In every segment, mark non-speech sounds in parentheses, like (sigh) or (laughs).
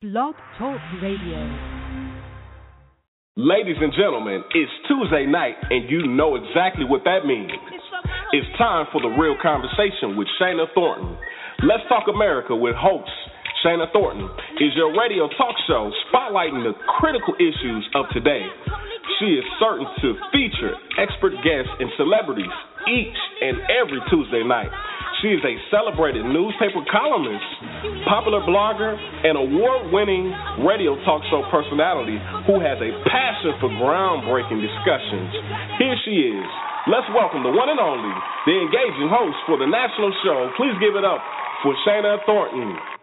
Blog Talk Radio. Ladies and gentlemen, it's Tuesday night, and you know exactly what that means. It's time for the real conversation with Shana Thornton. Let's Talk America with host Shana Thornton is your radio talk show spotlighting the critical issues of today. She is certain to feature expert guests and celebrities each and every Tuesday night. She is a celebrated newspaper columnist, popular blogger, and award winning radio talk show personality who has a passion for groundbreaking discussions. Here she is. Let's welcome the one and only, the engaging host for the national show. Please give it up for Shana Thornton.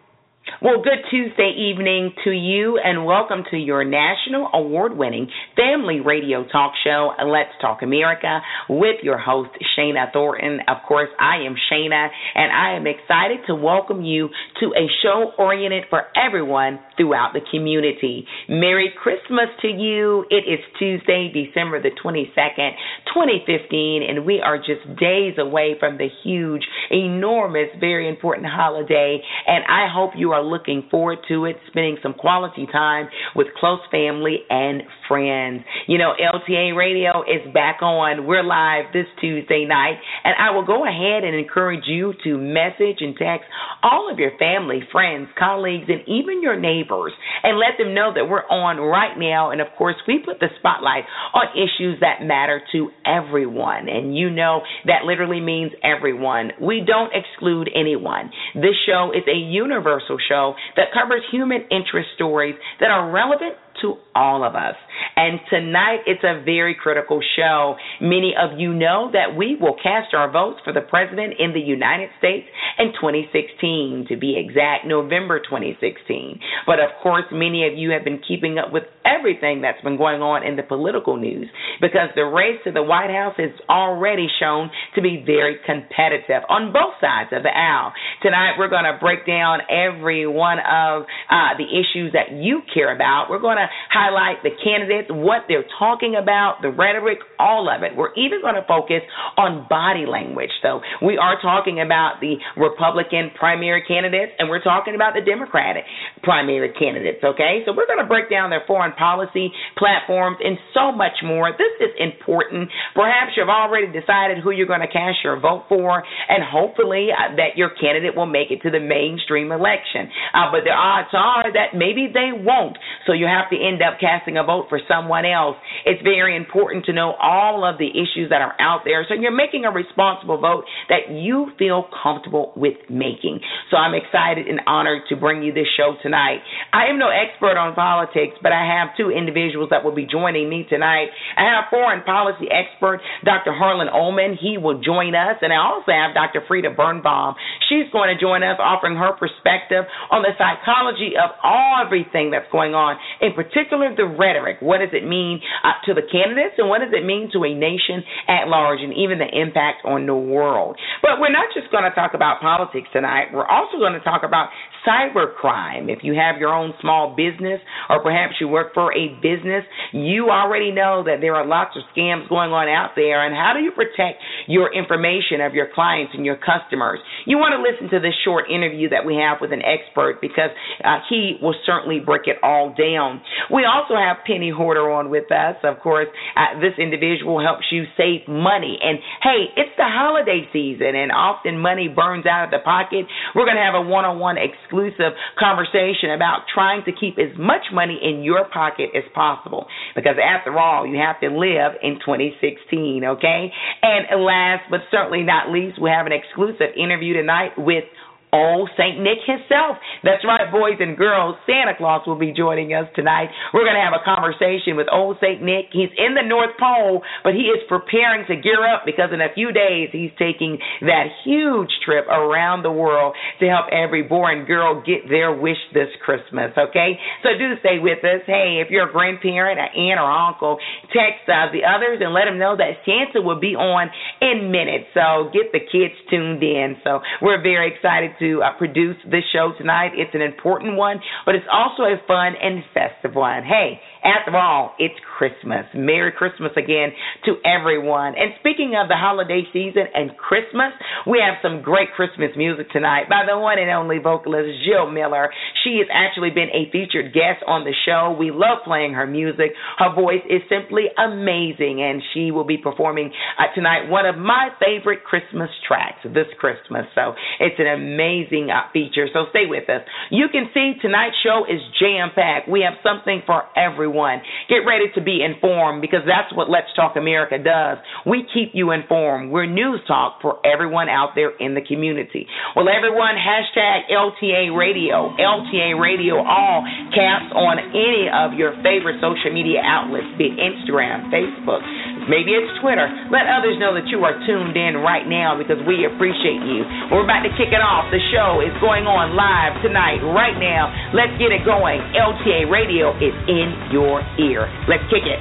Well, good Tuesday evening to you, and welcome to your national award winning family radio talk show, Let's Talk America, with your host, Shana Thornton. Of course, I am Shana, and I am excited to welcome you to a show oriented for everyone throughout the community. Merry Christmas to you. It is Tuesday, December the 22nd, 2015, and we are just days away from the huge, enormous, very important holiday, and I hope you are are looking forward to it, spending some quality time with close family and friends. You know, LTA Radio is back on. We're live this Tuesday night, and I will go ahead and encourage you to message and text all of your family, friends, colleagues, and even your neighbors, and let them know that we're on right now. And of course, we put the spotlight on issues that matter to everyone, and you know that literally means everyone. We don't exclude anyone. This show is a universal show that covers human interest stories that are relevant to all of us. And tonight it's a very critical show. Many of you know that we will cast our votes for the president in the United States in 2016, to be exact, November 2016. But of course, many of you have been keeping up with everything that's been going on in the political news because the race to the White House is already shown to be very competitive on both sides of the aisle. Tonight we're going to break down every one of uh, the issues that you care about. We're going to highlight the candidates, what they're talking about, the rhetoric, all of it. We're even going to focus on body language. So we are talking about the Republican primary candidates and we're talking about the Democratic primary candidates, okay? So we're going to break down their foreign policy platforms and so much more. This is important. Perhaps you've already decided who you're going to cast your vote for and hopefully uh, that your candidate will make it to the mainstream election. Uh, but the odds are that maybe they won't. So you have to end up casting a vote for someone else. It's very important to know all of the issues that are out there so you're making a responsible vote that you feel comfortable with making. So I'm excited and honored to bring you this show tonight. I am no expert on politics, but I have two individuals that will be joining me tonight. I have foreign policy expert Dr. Harlan Ullman. He will join us. And I also have Dr. Frieda Birnbaum. She's going to join us offering her perspective on the psychology of everything that's going on, in particular the rhetoric. What does it mean uh, to the candidates and what does it mean to a nation at large and even the impact on the world? But we're not just going to talk about politics tonight. We're also going to talk about cybercrime. If you have your own small business or perhaps you work for a business, you already know that there are lots of scams going on out there. And how do you protect your information of your clients and your customers? You want to listen to this short interview that we have with an expert because uh, he will certainly break it all down. We also have Penny Hoarder on with us. Of course, uh, this individual helps you save money. And hey, it's the holiday season, and often money burns out of the pocket. We're going to have a one on one exclusive conversation about trying to keep as much money in your pocket as possible. Because after all, you have to live in 2016, okay? And last but certainly not least, we have an exclusive interview tonight with Old St. Nick himself. That's right, boys and girls. Santa Claus will be joining us tonight. We're going to have a conversation with Old St. Nick. He's in the North Pole, but he is preparing to gear up because in a few days he's taking that huge trip around the world to help every boy and girl get their wish this Christmas, okay? So do stay with us. Hey, if you're a grandparent, an aunt, or uncle, text uh, the others and let them know that Santa will be on in minutes. So get the kids tuned in. So we're very excited to uh, produce this show tonight. It's an important one, but it's also a fun and festive one. Hey, After all, it's Christmas. Merry Christmas again to everyone. And speaking of the holiday season and Christmas, we have some great Christmas music tonight by the one and only vocalist Jill Miller. She has actually been a featured guest on the show. We love playing her music. Her voice is simply amazing, and she will be performing uh, tonight one of my favorite Christmas tracks this Christmas. So it's an amazing uh, feature. So stay with us. You can see tonight's show is jam packed. We have something for everyone. Get ready to be informed because that's what Let's Talk America does. We keep you informed. We're news talk for everyone out there in the community. Well, everyone, hashtag LTA Radio, LTA Radio, all caps on any of your favorite social media outlets, be it Instagram, Facebook, maybe it's Twitter. Let others know that you are tuned in right now because we appreciate you. We're about to kick it off. The show is going on live tonight, right now. Let's get it going. LTA Radio is in your ear. Let's kick it.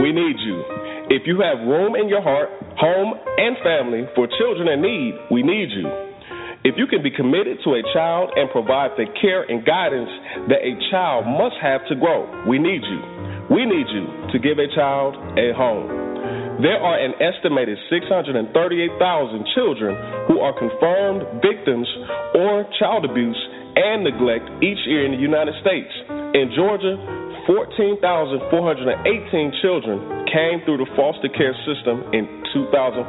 We need you. If you have room in your heart, home, and family for children in need, we need you. If you can be committed to a child and provide the care and guidance that a child must have to grow, we need you. We need you to give a child a home. There are an estimated 638,000 children who are confirmed victims or child abuse and neglect each year in the United States. In Georgia, 14,418 children came through the foster care system in 2014.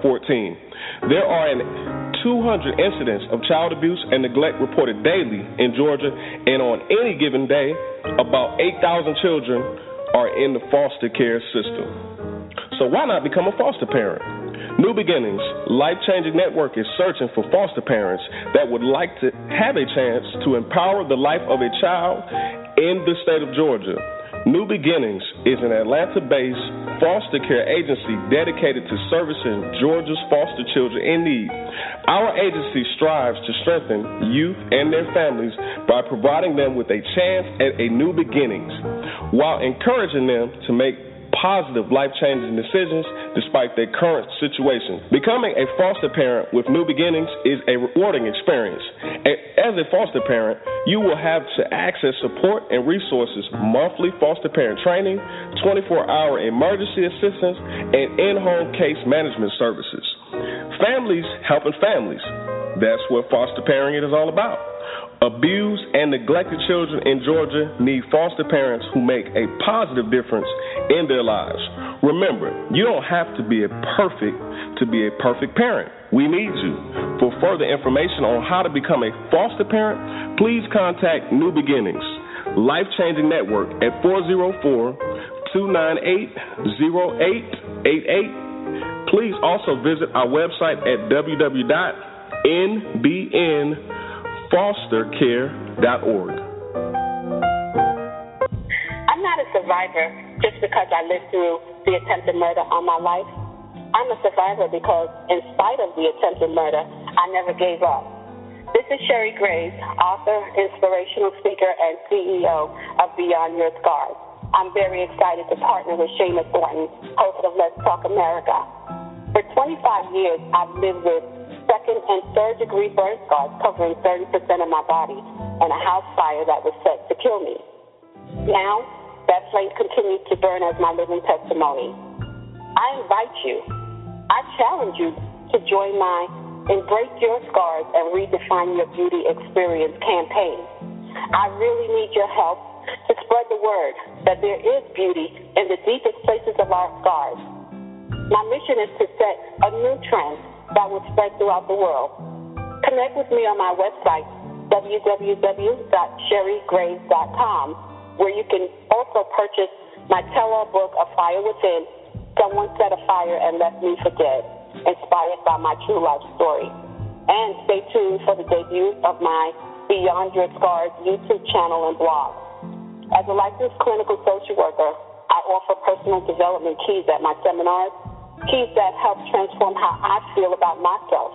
There are an 200 incidents of child abuse and neglect reported daily in Georgia, and on any given day, about 8,000 children are in the foster care system. So why not become a foster parent? New Beginnings Life Changing Network is searching for foster parents that would like to have a chance to empower the life of a child in the state of Georgia. New Beginnings is an Atlanta based foster care agency dedicated to servicing Georgia's foster children in need. Our agency strives to strengthen youth and their families by providing them with a chance at a new beginnings while encouraging them to make positive, life changing decisions despite their current situation. Becoming a foster parent with new beginnings is a rewarding experience. As a foster parent, you will have to access support and resources, monthly foster parent training, 24 hour emergency assistance, and in home case management services. Families helping families. That's what foster parenting is all about. Abused and neglected children in Georgia need foster parents who make a positive difference in their lives. Remember, you don't have to be a perfect to be a perfect parent. We need you. For further information on how to become a foster parent, please contact New Beginnings Life Changing Network at 404 298 0888. Please also visit our website at www.nbn.com fostercare.org. I'm not a survivor just because I lived through the attempted murder on my life. I'm a survivor because, in spite of the attempted murder, I never gave up. This is Sherry Graves, author, inspirational speaker, and CEO of Beyond Your Scars. I'm very excited to partner with Shana Thornton, host of Let's Talk America. For 25 years, I've lived with second and third degree burn scars covering 30% of my body, and a house fire that was set to kill me. Now, that flame continues to burn as my living testimony. I invite you, I challenge you to join my Embrace Your Scars and Redefine Your Beauty Experience campaign. I really need your help to spread the word that there is beauty in the deepest places of our scars. My mission is to set a new trend that will spread throughout the world. Connect with me on my website, www.sherrygraves.com, where you can also purchase my tell-all book, A Fire Within, Someone Set a Fire and Left Me for Dead, inspired by my true life story. And stay tuned for the debut of my Beyond Your Scars YouTube channel and blog. As a licensed clinical social worker, I offer personal development keys at my seminars keys that help transform how I feel about myself.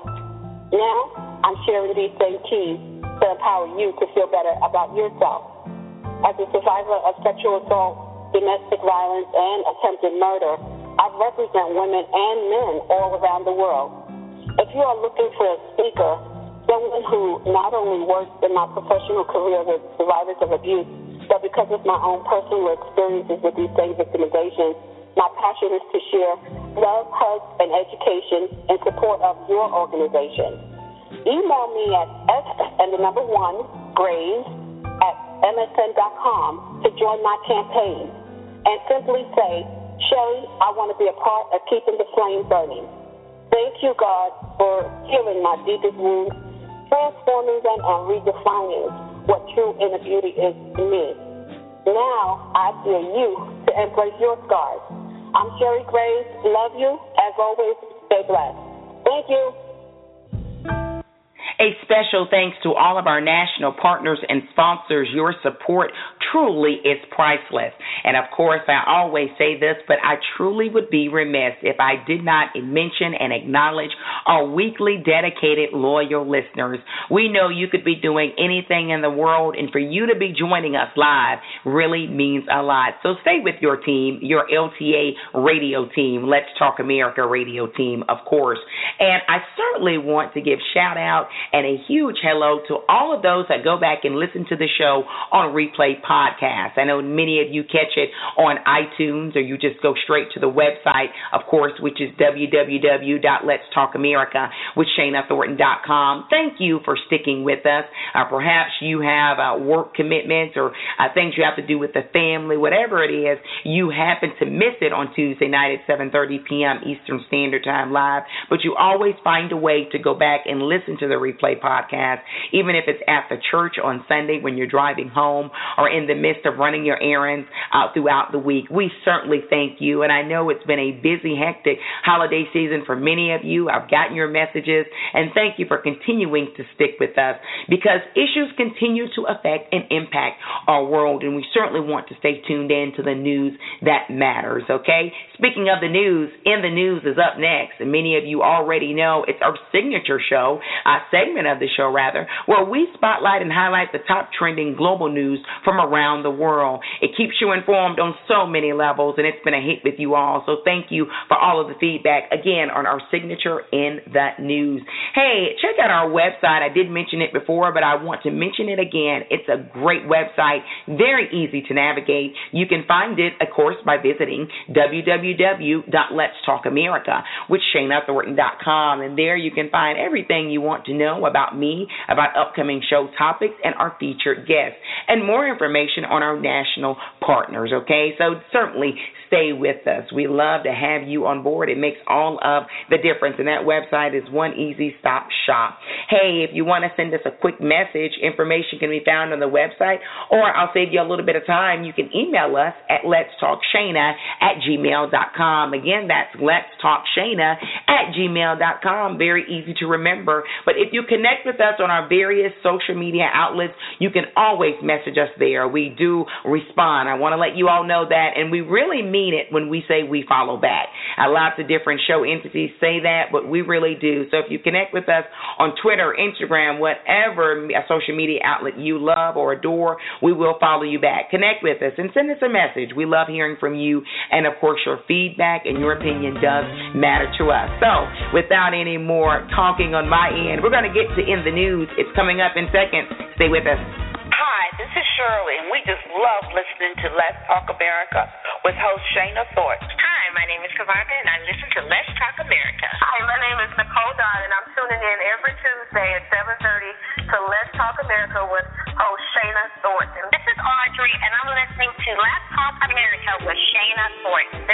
Now, I'm sharing these same keys to empower you to feel better about yourself. As a survivor of sexual assault, domestic violence, and attempted murder, I represent women and men all around the world. If you are looking for a speaker, someone who not only works in my professional career with survivors of abuse, but because of my own personal experiences with these same victimizations, my passion is to share love, hugs, and education in support of your organization. Email me at s and the number one graves at msn.com to join my campaign and simply say, Sherry, I want to be a part of keeping the flame burning. Thank you, God, for healing my deepest wounds, transforming them and redefining what true inner beauty is to me. Now I dare you to embrace your scars. I'm Sherry Graves. Love you. As always, stay blessed. Thank you. A special thanks to all of our national partners and sponsors. Your support truly is priceless. And of course, I always say this, but I truly would be remiss if I did not mention and acknowledge our weekly dedicated loyal listeners. We know you could be doing anything in the world, and for you to be joining us live really means a lot. So stay with your team, your LTA radio team, Let's Talk America radio team, of course. And I certainly want to give shout out and a huge hello to all of those that go back and listen to the show on replay podcast. I know many of you catch it on iTunes or you just go straight to the website, of course, which is www.letstalkamerica. Thank you for sticking with us. Uh, perhaps you have uh, work commitments or uh, things you have to do with the family, whatever it is, you happen to miss it on Tuesday night at 7:30 p.m. Eastern Standard Time live, but you always find a way to go back and listen to the replay podcast, even if it's at the church on Sunday when you're driving home or in the midst of running your errands uh, throughout the week. We certainly thank you, and I know it's been a busy, hectic holiday season for many of you. I've gotten your messages, and thank you for continuing to stick with us because issues continue to affect and impact our world, and we certainly want to stay tuned in to the news that matters, okay? Speaking of the news, In the News is up next, and many of you already know it's our signature show. Uh, segment of the show, rather, where we spotlight and highlight the top trending global news from around the world. It keeps you informed on so many levels, and it's been a hit with you all. So thank you for all of the feedback, again, on our signature in the news. Hey, check out our website. I did mention it before, but I want to mention it again. It's a great website, very easy to navigate. You can find it, of course, by visiting www.letstalkamerica with and there you can find everything you want to know know about me, about upcoming show topics, and our featured guests, and more information on our national partners, okay? So certainly stay with us. We love to have you on board. It makes all of the difference, and that website is one easy stop shop. Hey, if you want to send us a quick message, information can be found on the website, or I'll save you a little bit of time. You can email us at let's talk shana at gmail.com. Again, that's let's talk shana at gmail.com. Very easy to remember. But if you connect with us on our various social media outlets, you can always message us there. We do respond. I want to let you all know that, and we really mean it when we say we follow back. Uh, lots of different show entities say that, but we really do. So if you connect with us on Twitter, Instagram, whatever social media outlet you love or adore, we will follow you back. Connect with us and send us a message. We love hearing from you, and of course, your feedback and your opinion does matter to us. So without any more talking on my end, we're going going to get to In the News. It's coming up in seconds. Stay with us. Hi, this is Shirley, and we just love listening to Let's Talk America with host Shana Thornton. Hi, my name is Kavaka, and I listen to Let's Talk America. Hi, my name is Nicole Dodd, and I'm tuning in every Tuesday at 7.30 to Let's Talk America with host Shana Thornton. This is Audrey, and I'm listening to Let's Talk America with Shana Thornton.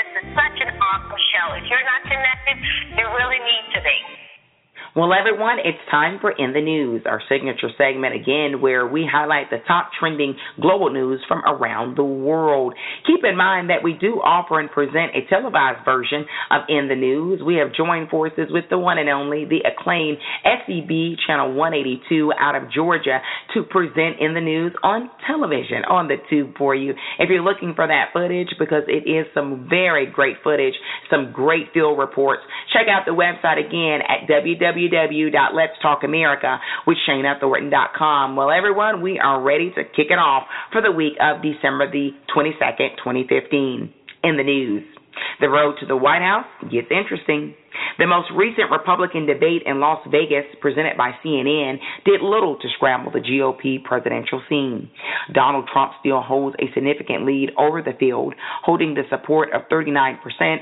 Well, everyone, it's time for In the News, our signature segment again, where we highlight the top trending global news from around the world. Keep in mind that we do offer and present a televised version of In the News. We have joined forces with the one and only, the acclaimed SEB Channel 182 out of Georgia to present In the News on television, on the tube for you. If you're looking for that footage, because it is some very great footage, some great field reports, check out the website again at www www.letstalkamerica with ShanaThornton.com. Well, everyone, we are ready to kick it off for the week of December the 22nd, 2015. In the news. The road to the White House gets interesting. The most recent Republican debate in Las Vegas, presented by CNN, did little to scramble the GOP presidential scene. Donald Trump still holds a significant lead over the field, holding the support of 39%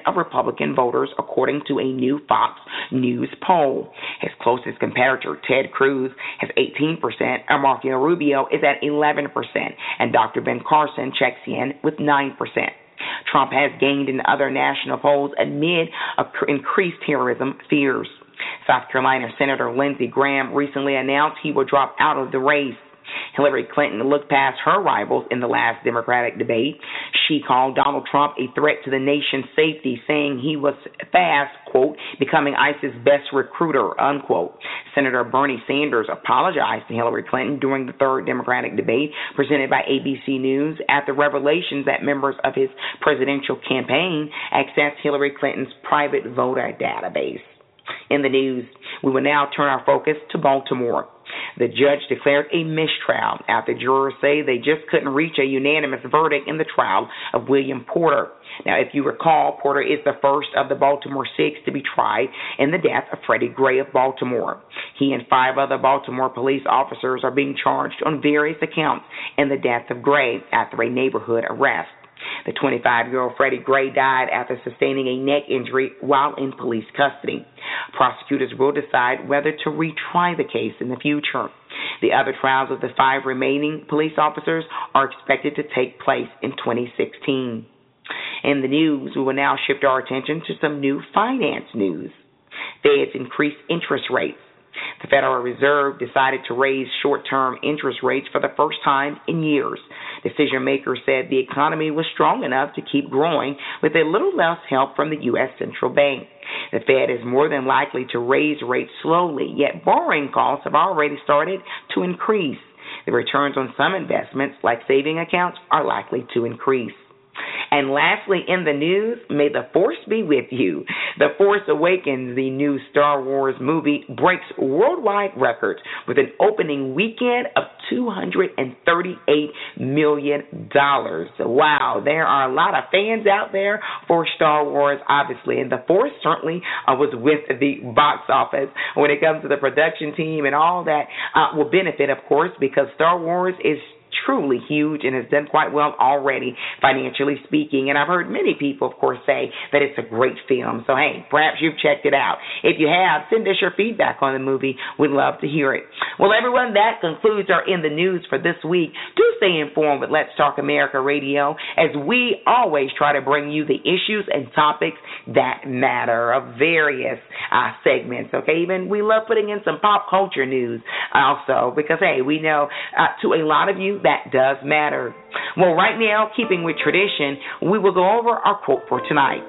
of Republican voters, according to a new Fox News poll. His closest competitor, Ted Cruz, has 18%, and Marco Rubio is at 11%, and Dr. Ben Carson checks in with 9%. Trump has gained in other national polls amid increased terrorism fears. South Carolina Senator Lindsey Graham recently announced he will drop out of the race. Hillary Clinton looked past her rivals in the last Democratic debate. She called Donald Trump a threat to the nation's safety, saying he was fast, quote, becoming ISIS' best recruiter, unquote. Senator Bernie Sanders apologized to Hillary Clinton during the third Democratic debate presented by ABC News after revelations that members of his presidential campaign accessed Hillary Clinton's private voter database. In the news, we will now turn our focus to Baltimore. The judge declared a mistrial after jurors say they just couldn't reach a unanimous verdict in the trial of William Porter. Now, if you recall, Porter is the first of the Baltimore Six to be tried in the death of Freddie Gray of Baltimore. He and five other Baltimore police officers are being charged on various accounts in the death of Gray after a neighborhood arrest. The 25 year old Freddie Gray died after sustaining a neck injury while in police custody. Prosecutors will decide whether to retry the case in the future. The other trials of the five remaining police officers are expected to take place in 2016. In the news, we will now shift our attention to some new finance news. Feds increased interest rates. The Federal Reserve decided to raise short term interest rates for the first time in years. Decision makers said the economy was strong enough to keep growing with a little less help from the U.S. Central Bank. The Fed is more than likely to raise rates slowly, yet borrowing costs have already started to increase. The returns on some investments, like saving accounts, are likely to increase. And lastly, in the news, may the force be with you. The Force Awakens, the new Star Wars movie, breaks worldwide records with an opening weekend of $238 million. Wow, there are a lot of fans out there for Star Wars, obviously, and the Force certainly uh, was with the box office when it comes to the production team and all that uh, will benefit, of course, because Star Wars is truly huge and has done quite well already, financially speaking. And I've heard many people, of course, say that it's a great film. So, hey, perhaps you've checked it out. If you have, send us your feedback on the movie. We'd love to hear it. Well, everyone, that concludes our In the News for this week. Do stay informed with Let's Talk America Radio as we always try to bring you the issues and topics that matter of various uh, segments. Okay, even we love putting in some pop culture news also because, hey, we know uh, to a lot of you that does matter. Well, right now, keeping with tradition, we will go over our quote for tonight,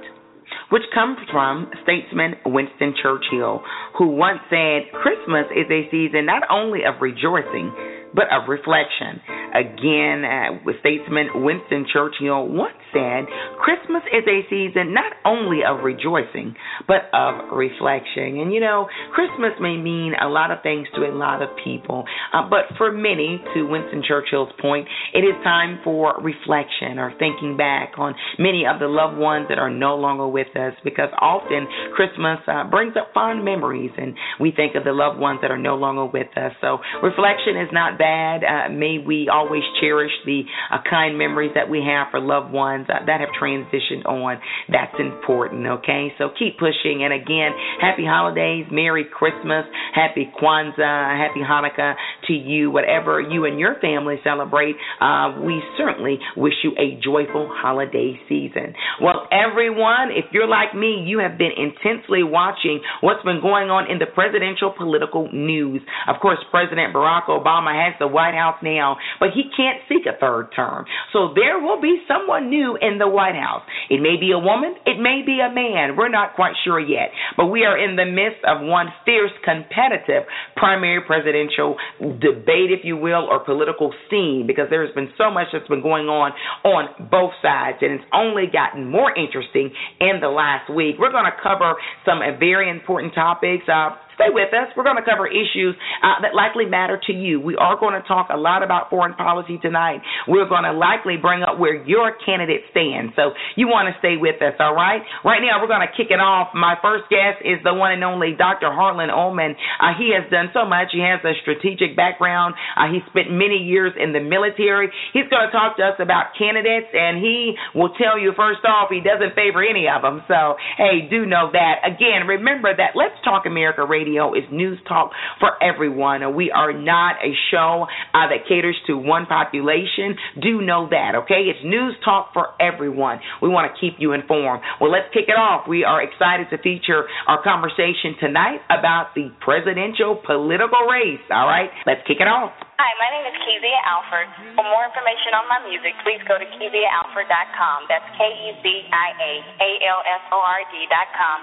which comes from statesman Winston Churchill, who once said, Christmas is a season not only of rejoicing, but of reflection. Again, uh, statesman Winston Churchill once said, Christmas is a season not only of rejoicing, but of reflection. And you know, Christmas may mean a lot of things to a lot of people, uh, but for many, to Winston Churchill's point, it is time for reflection or thinking back on many of the loved ones that are no longer with us because often Christmas uh, brings up fond memories and we think of the loved ones that are no longer with us. So reflection is not bad. Uh, may we always cherish the uh, kind memories that we have for loved ones uh, that have transitioned on. That's important, okay? So keep pushing. And again, happy holidays, Merry Christmas, Happy Kwanzaa, Happy Hanukkah to you, whatever you and your family celebrate. Uh, we certainly wish you a joyful holiday season. Well, everyone, if you're like me, you have been intensely watching what's been going on in the presidential political news. Of course, President Barack Obama has the White House now, but he can't seek a third term. So there will be someone new in the White House. It may be a woman, it may be a man. We're not quite sure yet. But we are in the midst of one fierce, competitive primary presidential debate, if you will, or political scene because there has been so much that's been going on on both sides, and it's only gotten more interesting in the last week. We're going to cover some very important topics. Uh, stay with us. We're going to cover issues uh, that likely matter to you. We are going to talk a lot about foreign policy tonight. We're going to likely bring up where your candidate stands. So you want to stay with us, all right? Right now, we're going to kick it off. My first guest is the one and only Dr. Harlan Ullman. Uh, he has done so much. He has a strategic background. Uh, he spent many years in the military. He's going to talk to us about candidates, and he will tell you first off he doesn't favor any of them. So, hey, do know that. Again, remember that Let's Talk America Radio is news talk for everyone. We are not a show uh, that caters to one population. Do know that, okay? It's news talk for everyone. We want to keep you informed. Well, let's kick it off. We are excited to feature our conversation tonight about the presidential political race. All right, let's kick it off. Hi, my name is Kezia Alford. For more information on my music, please go to KeziaAlford.com. That's K-E-Z-I-A-A-L-F-O-R-D.com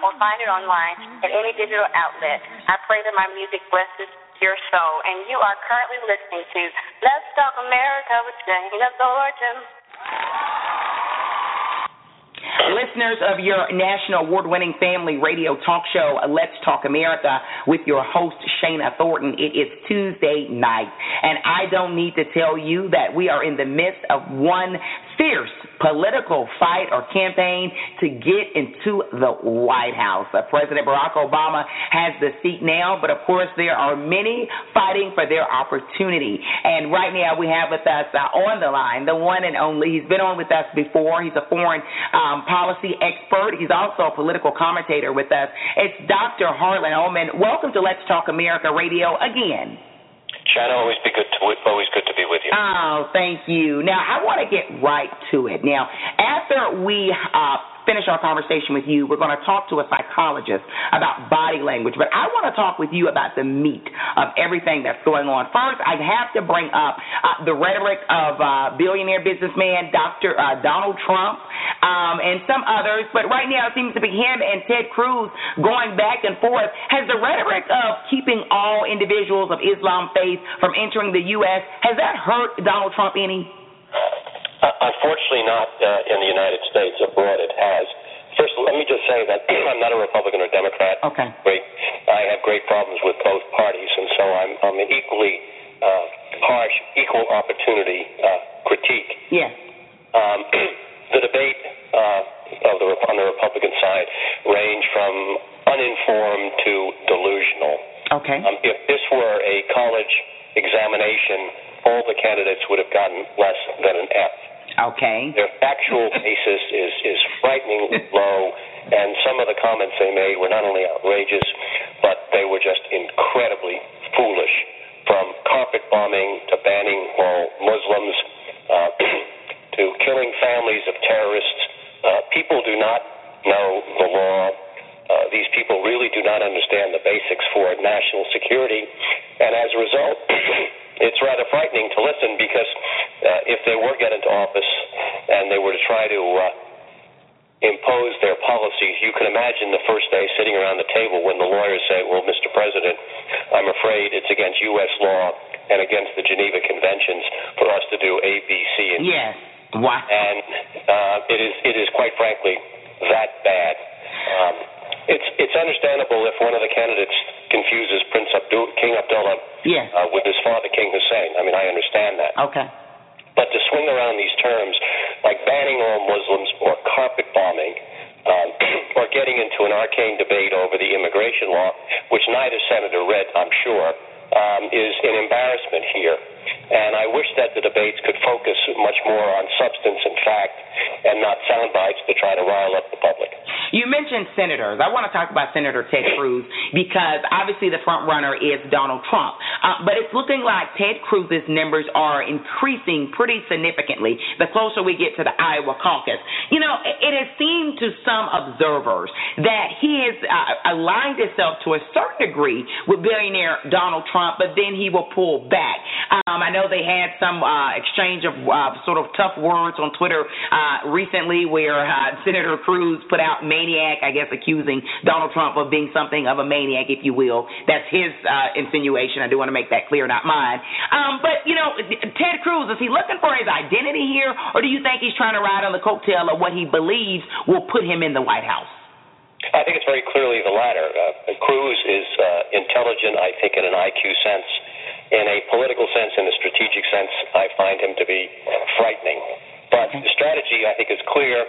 or find it online at any digital outlet. I pray that my music blesses your soul. And you are currently listening to Let's Talk America with Shana Thornton. Listeners of your national award winning family radio talk show, uh, Let's Talk America, with your host, Shana Thornton. It is Tuesday night, and I don't need to tell you that we are in the midst of one fierce political fight or campaign to get into the White House. Uh, President Barack Obama has the seat now, but of course there are many fighting for their opportunity. And right now we have with us uh, on the line the one and only. He's been on with us before. He's a foreign um, policy expert. He's also a political commentator with us. It's Dr. Harlan Ullman. Welcome to Let's Talk America Radio again. Shana, always be good to always good to be with you. Oh, thank you. Now I want to get right to it. Now, after we uh, finish our conversation with you, we're going to talk to a psychologist about body language. But I want to talk with you about the meat of everything that's going on. First, I have to bring up uh, the rhetoric of uh, billionaire businessman Dr. Uh, Donald Trump um, and some others. But right now, it seems to be him and Ted Cruz going back and forth. Has the rhetoric of keeping all individuals of Islam faith from entering the U.S. has that hurt Donald Trump any? Uh, unfortunately, not uh, in the United States. Abroad, it has. First, let me just say that (clears throat) I'm not a Republican or Democrat. Okay. Great. I have great problems with both parties, and so I'm, I'm an equally uh, harsh, equal opportunity uh, critique. Yes. Um, (clears throat) the debate uh, of the on the Republican side range from uninformed to delusional. Okay. Um, if this were a college examination, all the candidates would have gotten less than an F. Okay. Their factual basis is is frighteningly (laughs) low, and some of the comments they made were not only outrageous, but they were just incredibly foolish. From carpet bombing to banning all Muslims uh, (clears throat) to killing families of terrorists, uh, people do not know the law. Uh, these people really do not understand the basics for national security, and as a result. (clears throat) it's rather frightening to listen because uh, if they were get into office and they were to try to uh, impose their policies, you can imagine the first day sitting around the table when the lawyers say, "Well, Mr. President, I'm afraid it's against U.S. law and against the Geneva Conventions for us to do A, B, C, and D." Yes. Wow. And uh, it is it is quite frankly that bad. Um, it's it's understandable if one of the candidates confuses Prince Abdul, King Abdullah yes. uh, with his father, King Hussein. I mean, I understand that. Okay. But to swing around these terms like banning all Muslims or carpet bombing um, (clears throat) or getting into an arcane debate over the immigration law, which neither senator read, I'm sure, um, is an embarrassment here. And I wish that the debates could focus much more on substance and fact and not sound bites to try to rile up the public. You mentioned senators. I want to talk about Senator Ted Cruz because obviously the front runner is Donald Trump. Uh, but it's looking like Ted Cruz's numbers are increasing pretty significantly the closer we get to the Iowa caucus. You know, it, has seemed to some observers that he has uh, aligned himself to a certain degree with billionaire Donald Trump, but then he will pull back. Um, I know they had some uh, exchange of uh, sort of tough words on Twitter uh, recently where uh, (laughs) Senator Cruz put out maniac, I guess, accusing Donald Trump of being something of a maniac, if you will. That's his uh, insinuation. I do want to make that clear, not mine. Um, but, you know, Ted Cruz, is he looking for his identity here, or do you think he's trying to ride on the coattail of what he believes will put him in the White House? I think it's very clearly the latter. Uh, Cruz is uh, intelligent, I think, in an IQ sense. In a political sense, in a strategic sense, I find him to be frightening. But the strategy, I think, is clear.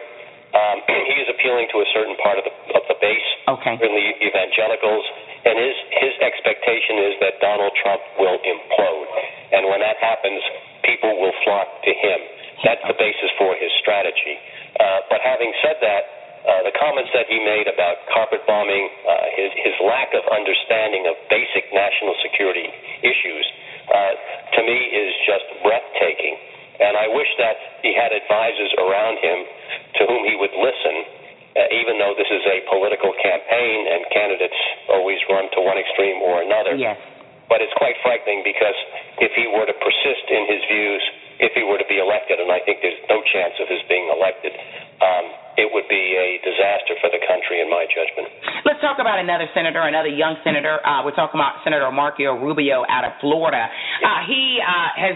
Um, (clears throat) he is appealing to a certain part of the of the base, okay. really evangelicals, and his his expectation is that Donald Trump will implode, and when that happens, people will flock to him. That's the basis for his strategy. Uh, but having said that, uh, the comments that he made about carpet bombing, uh, his, his lack of understanding of basic national security issues, uh, to me is just breathtaking. And I wish that he had advisors around him to whom he would listen, uh, even though this is a political campaign and candidates always run to one extreme or another. Yes. But it's quite frightening because if he were to persist in his views, if he were to be elected, and I think there's no chance of his being elected, um, it would be a disaster for the country, in my judgment. Let's talk about another senator, another young senator. Uh, we're talking about Senator Marco Rubio out of Florida. Uh, he uh, has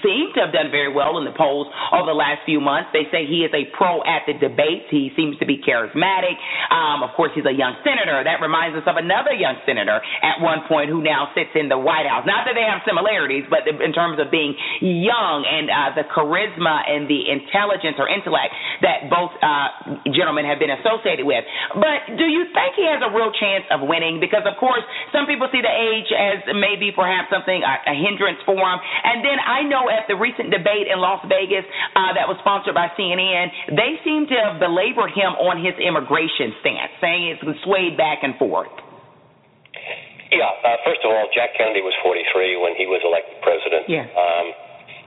seems to have done very well in the polls over the last few months. They say he is a pro at the debates. He seems to be charismatic. Um, of course, he's a young senator. That reminds us of another young senator at one point who now sits in the White House. Not that they have similarities, but in terms of being young and uh, the charisma and the intelligence or intellect that both uh, gentlemen have been associated with. But do you think he has a real chance of winning? Because, of course, some people see the age as maybe perhaps something, a, a hindrance for him. And then I know know at the recent debate in Las Vegas uh, that was sponsored by CNN, they seem to have belabored him on his immigration stance, saying it's swayed back and forth. Yeah, uh, first of all, Jack Kennedy was 43 when he was elected president. Yeah. Um,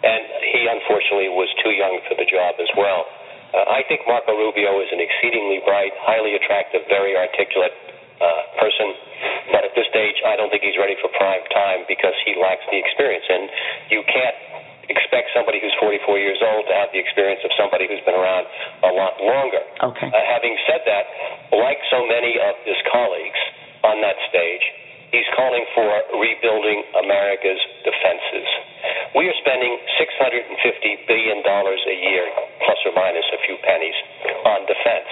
and he unfortunately was too young for the job as well. Uh, I think Marco Rubio is an exceedingly bright, highly attractive, very articulate uh, person. But at this stage, I don't think he's ready for prime time because he lacks the experience. And you can't expect somebody who's 44 years old to have the experience of somebody who's been around a lot longer. Okay. Uh, having said that, like so many of his colleagues on that stage, he's calling for rebuilding America's defenses. We are spending $650 billion a year, plus or minus a few pennies, on defense.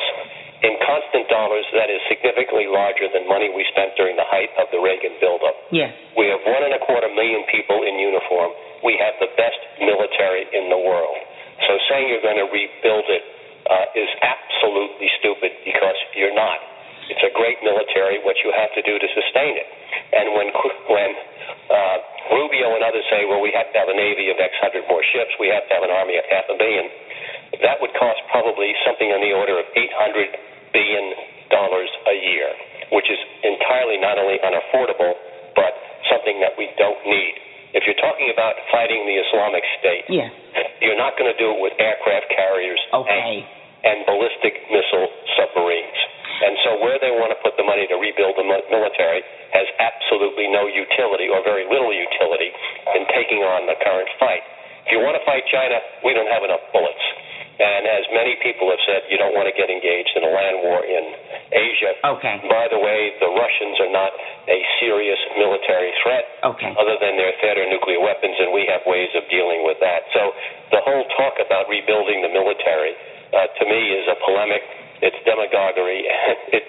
In constant dollars, that is significantly larger than money we spent during the height of the Reagan buildup. Yes. We have one and a quarter million people in uniform we have the best military in the world. So saying you're going to rebuild it uh, is absolutely stupid because you're not. It's a great military. What you have to do to sustain it, and when when uh, Rubio and others say, well, we have to have a navy of X hundred more ships, we have to have an army of half a billion, that would cost probably something on the order of eight hundred billion dollars a year, which is entirely not only unaffordable but something that we don't need. If you're talking about fighting the Islamic State, yeah. you're not going to do it with aircraft carriers okay. and, and ballistic missile submarines. And so, where they want to put the money to rebuild the military has absolutely no utility or very little utility in taking on the current fight. If you want to fight China, we don't have enough bullets. And as many people have said, you don't want to get engaged in a land war in Asia. Okay. By the way, the Russians are not a serious military threat okay. other than their theater nuclear weapons, and we have ways of dealing with that. So the whole talk about rebuilding the military, uh, to me, is a polemic. It's demagoguery. (laughs) it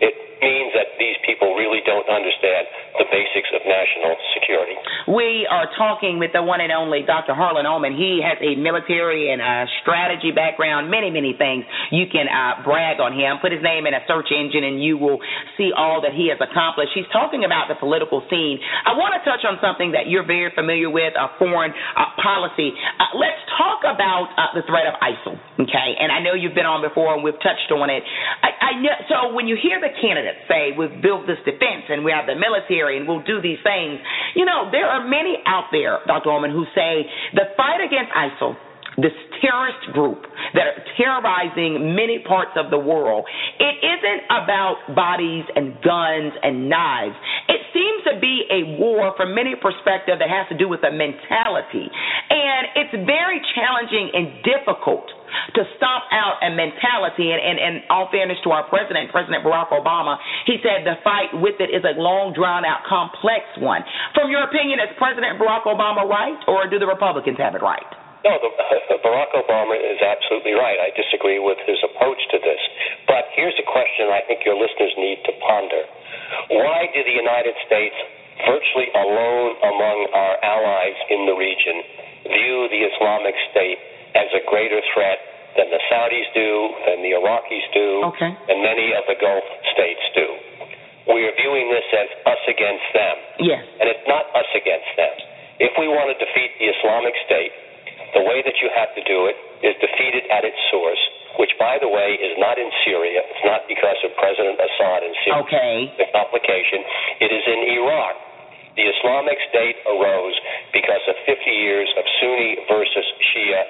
it means that these people really don't understand the basics of national security. We are talking with the one and only Dr. Harlan Ullman. He has a military and a strategy background, many, many things. You can uh, brag on him. Put his name in a search engine and you will see all that he has accomplished. He's talking about the political scene. I want to touch on something that you're very familiar with, uh, foreign uh, policy. Uh, let's talk about uh, the threat of ISIL, okay? And I know you've been on before and we've touched on it. I, I know, so when you hear the candidates, say we've built this defense and we have the military and we'll do these things. You know, there are many out there, Dr. Ullman, who say the fight against ISIL this terrorist group that are terrorizing many parts of the world, it isn't about bodies and guns and knives. It seems to be a war from many perspectives that has to do with a mentality. And it's very challenging and difficult to stomp out a mentality. And, and, and all fairness to our president, President Barack Obama, he said the fight with it is a long, drawn out, complex one. From your opinion, is President Barack Obama right, or do the Republicans have it right? No, the, Barack Obama is absolutely right. I disagree with his approach to this. But here's a question I think your listeners need to ponder. Why did the United States, virtually alone among our allies in the region, view the Islamic State as a greater threat than the Saudis do, than the Iraqis do, okay. and many of the Gulf states do? We are viewing this as us against them. Yes. And it's not us against them. If we want to defeat the Islamic State, the way that you have to do it is defeat it at its source, which, by the way, is not in Syria. It's not because of President Assad in Syria. Okay. The complication. It is in Iraq. The Islamic State arose because of 50 years of Sunni versus Shia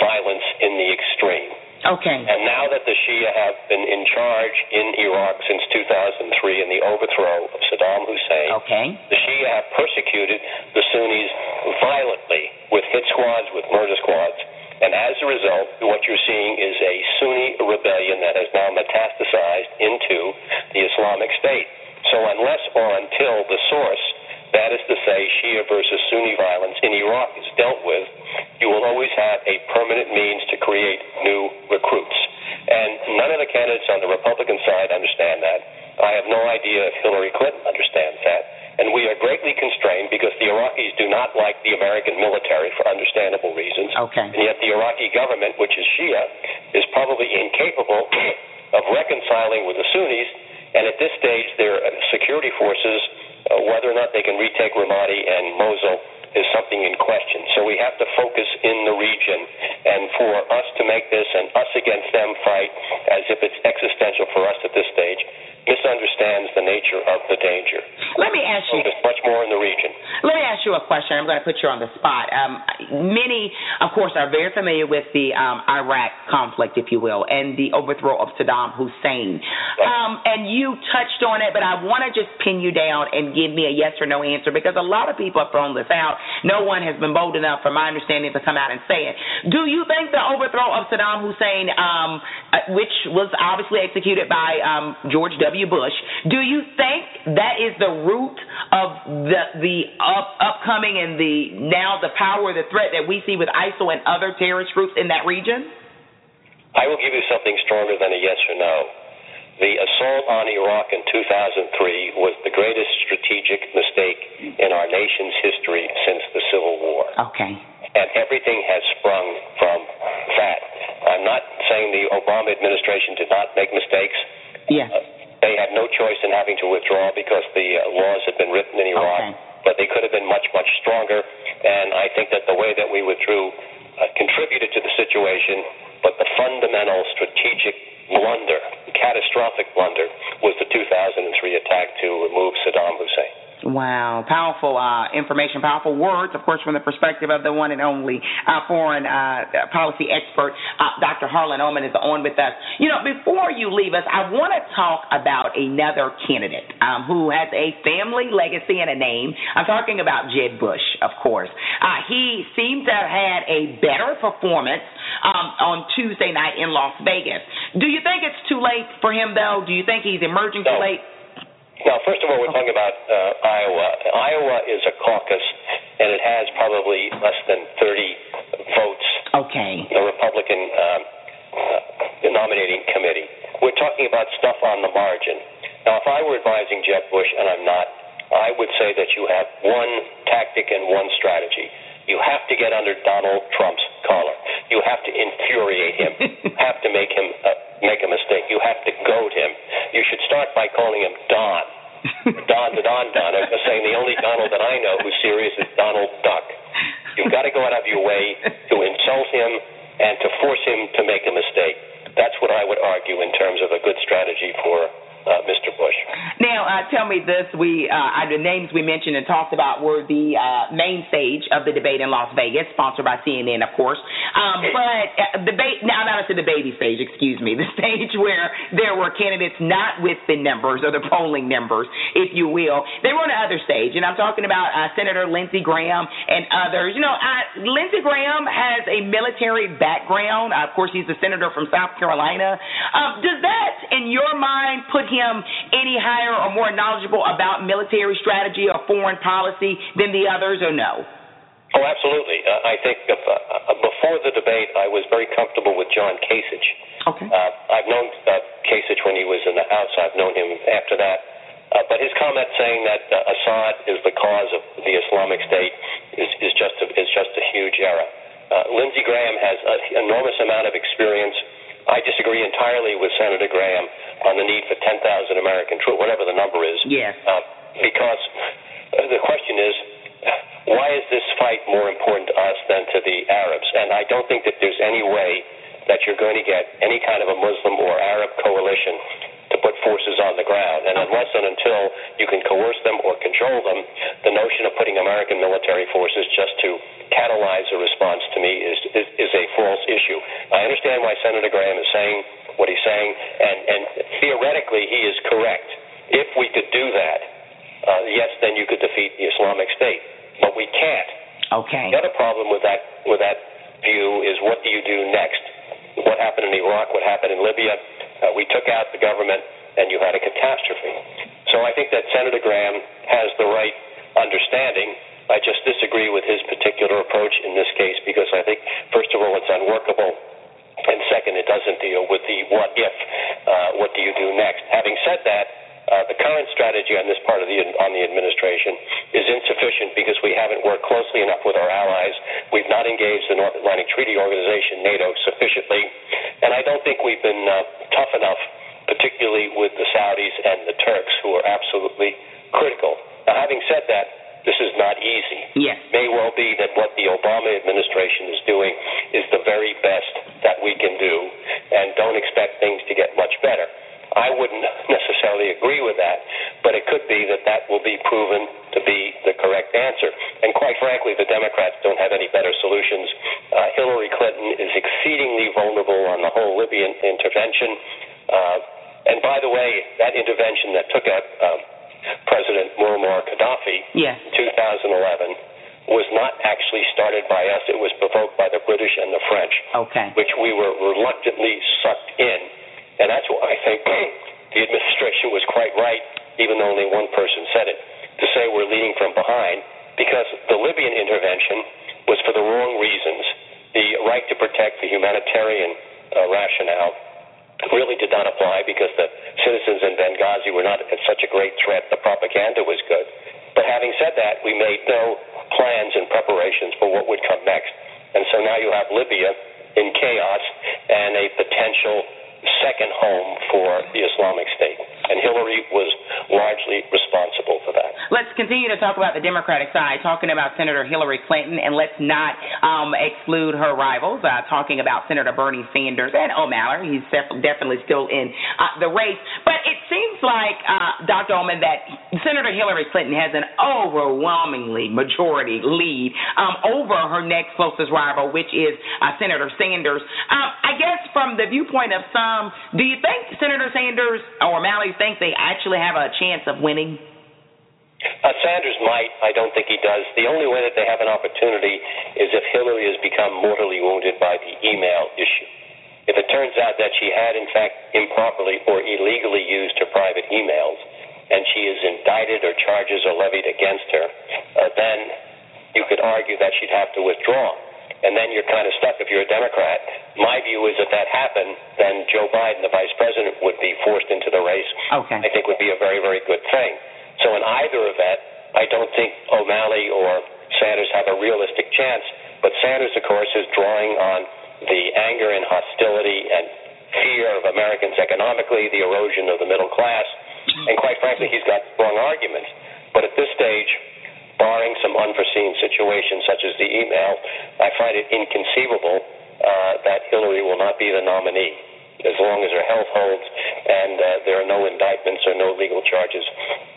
violence in the extreme. Okay. And now that the Shia have been in charge in Iraq since 2003 in the overthrow of Saddam Hussein, okay. the Shia have persecuted the Sunnis violently squads, with murder squads. And as a result, what you're seeing is a Sunni rebellion that has now metastasized into the Islamic State. So unless or until the source, that is to say, Shia versus Sunni violence in Iraq is dealt with, you will always have a permanent means to create new recruits. And none of the candidates on the Republican side understand that. I have no idea if Hillary Clinton understands that. And we are greatly constrained because the Iraqis do not like the American military for understandable reasons. Okay. And yet the Iraqi government, which is Shia, is probably incapable of reconciling with the Sunnis. And at this stage, their security forces, uh, whether or not they can retake Ramadi and Mosul, is something in question. So we have to focus in the region. And for us to make this an us against them fight as if it's existential for us at this stage misunderstands the nature of the danger. Let me ask you. There's much more in the region. Let me ask you a question. I'm going to put you on the spot. Um, many, of course, are very familiar with the um, Iraq conflict, if you will, and the overthrow of Saddam Hussein. Right. Um, and you touched on it, but I want to just pin you down and give me a yes or no answer because a lot of people have thrown this out. No one has been bold enough, from my understanding, to come out and say it. Do you think the overthrow of Saddam Hussein, um, uh, which was obviously executed by um, George W. W. Bush. Do you think that is the root of the the up, upcoming and the now the power, the threat that we see with ISIL and other terrorist groups in that region? I will give you something stronger than a yes or no. The assault on Iraq in 2003 was the greatest strategic mistake in our nation's history since the Civil War. Okay. And everything has sprung from that. I'm not saying the Obama administration did not make mistakes. Yes. Uh, they had no choice in having to withdraw because the uh, laws had been written in Iraq. Okay. But they could have been much, much stronger. And I think that the way that we withdrew uh, contributed to the situation. But the fundamental strategic blunder, catastrophic blunder, was the 2003 attack to remove Saddam Hussein. Wow, powerful uh, information, powerful words, of course, from the perspective of the one and only uh, foreign uh, policy expert, uh, Dr. Harlan Ullman is on with us. You know, before you leave us, I want to talk about another candidate um, who has a family legacy and a name. I'm talking about Jeb Bush, of course. Uh, he seems to have had a better performance um, on Tuesday night in Las Vegas. Do you think it's too late for him, though? Do you think he's emerging too late? Now, first of all, we're talking about uh, Iowa. Iowa is a caucus, and it has probably less than 30 votes. Okay. The Republican um, uh, nominating committee. We're talking about stuff on the margin. Now, if I were advising Jeb Bush, and I'm not, I would say that you have one tactic and one strategy. You have to get under Donald Trump's collar. You have to infuriate him. you (laughs) have to make him uh, make a mistake. You have to goad him. You should start by calling him Don. Don the Don Don. I'm just saying the only Donald that I know who's serious is Donald Duck. You've got to go out of your way to insult him and to force him to make a mistake. That's what I would argue in terms of a good strategy for uh, Mr. Bush. Now, uh, tell me this: we uh, the names we mentioned and talked about were the uh, main stage of the debate in Las Vegas, sponsored by CNN, of course. Um, but uh, debate now, not at the baby stage, excuse me, (laughs) the stage where there were candidates not with the numbers or the polling numbers, if you will. They were on the other stage, and I'm talking about uh, Senator Lindsey Graham and others. You know, uh, Lindsey Graham has a military background. Uh, of course, he's a senator from South Carolina. Um, does that, in your mind, put him any higher or more knowledgeable about military strategy or foreign policy than the others, or no? Oh, absolutely. Uh, I think if, uh, uh, before the debate, I was very comfortable with John Kasich. Okay. Uh, I've known uh, Kasich when he was in the House. I've known him after that. Uh, but his comment saying that uh, Assad is the cause of the Islamic State is, is just a, is just a huge error. Uh, Lindsey Graham has an enormous amount of experience. I disagree entirely with Senator Graham on the need for 10,000 American troops, whatever the number is. Yes. Uh, because uh, the question is, why is this fight more important to us than to the Arabs? And I don't think that there's any way that you're going to get any kind of a Muslim or Arab coalition to put forces on the ground. And unless and until you can coerce them or control them, the notion of putting American military forces just to catalyze a response to me is, is, is a false issue. I understand why Senator Graham is saying what he's saying, and, and theoretically he is correct. If we could do that, uh, yes, then you could defeat the Islamic State but we can't. Okay. The other problem with that with that view is what do you do next? What happened in Iraq? What happened in Libya? Uh, we took out the government, and you had a catastrophe. So I think that Senator Graham has the right understanding. I just disagree with his particular approach in this case because I think, first of all, it's unworkable. And second, it doesn't deal with the what if. Uh, what do you do next? Having said that, uh, the current strategy on this part of the on the administration is insufficient because we haven't worked closely enough with our allies. We've not engaged the North Atlantic Treaty Organization (NATO) sufficiently, and I don't think we've been uh, tough enough, particularly with the Saudis and the Turks, who are absolutely critical. Now, having said that, this is not easy. Yes. May well be that what the Obama administration is doing is the very best that we can do, and don't expect things to get much better. I wouldn't necessarily agree with that, but it could be that that will be proven to be the correct answer. And quite frankly, the Democrats don't have any better solutions. Uh, Hillary Clinton is exceedingly vulnerable on the whole Libyan intervention. Uh, and by the way, that intervention that took out um, President Muammar Gaddafi yes. in 2011 was not actually started by us. It was provoked by the British and the French, okay. which we were reluctantly sucked in and that's why I think the administration was quite right, even though only one person said it, to say we're leading from behind, because the Libyan intervention was for the wrong reasons. The right to protect the humanitarian uh, rationale really did not apply because the citizens in Benghazi were not such a great threat. The propaganda was good. But having said that, we made no plans and preparations for what would come next. And so now you have Libya in chaos and a potential second home for the Islamic State. And Hillary was largely responsible for that. Let's continue to talk about the Democratic side, talking about Senator Hillary Clinton, and let's not um, exclude her rivals, uh, talking about Senator Bernie Sanders and O'Malley. He's def- definitely still in uh, the race. But it seems like, uh, Dr. Ullman, that Senator Hillary Clinton has an overwhelmingly majority lead um, over her next closest rival, which is uh, Senator Sanders. Um, I guess from the viewpoint of some, do you think Senator Sanders or O'Malley think they actually have a chance of winning? Uh, Sanders might. I don't think he does. The only way that they have an opportunity is if Hillary has become mortally wounded by the email issue. If it turns out that she had, in fact, improperly or illegally used her private emails, and she is indicted or charges are levied against her, uh, then you could argue that she'd have to withdraw. And then you're kind of stuck if you're a Democrat. My view is if that happened, then Joe Biden, the vice president, would be forced into the race. Okay. I think would be a very, very good thing. So in either event, I don't think O'Malley or Sanders have a realistic chance. But Sanders, of course, is drawing on the anger and hostility and fear of Americans economically, the erosion of the middle class, and quite frankly, he's got strong arguments. But at this stage, barring some unforeseen situations such as the email, I find it inconceivable uh, that Hillary will not be the nominee as long as her health holds and uh, there are no indictments or no legal charges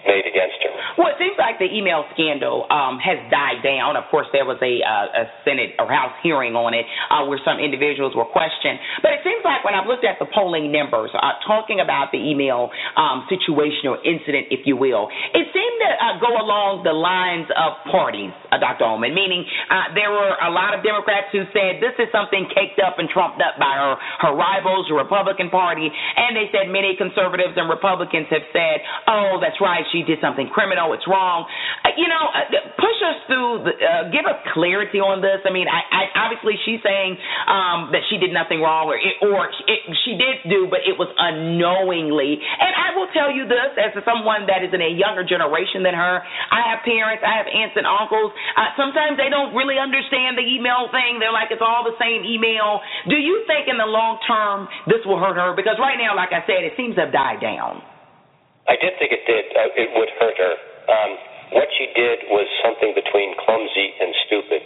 made against her. Well, it seems like the email scandal um, has died down. Of course, there was a, uh, a Senate or House hearing on it uh, where some individuals were questioned. But it seems like when I've looked at the polling numbers, uh, talking about the email um, situation or incident, if you will, it seemed to uh, go along the lines of parties, uh, Dr. Ullman, meaning uh, there were a lot of Democrats who said this is something caked up and trumped up by her, her rivals, the Republican Party, and they said many conservatives and Republicans have said, oh, that's right, she did something criminal, it's wrong. Uh, you know, uh, push us through. The, uh, give us clarity on this. I mean, I, I obviously she's saying um, that she did nothing wrong, or it, or it, she did do, but it was unknowingly. And I will tell you this, as someone that is in a younger generation than her, I have parents, I have aunts and uncles. Uh, sometimes they don't really understand the email thing. They're like, it's all the same email. Do you think in the long term this will hurt her? Because right now, like I said, it seems to have died down. I did think it did. Uh, it would hurt her. Um, what she did was something between clumsy and stupid.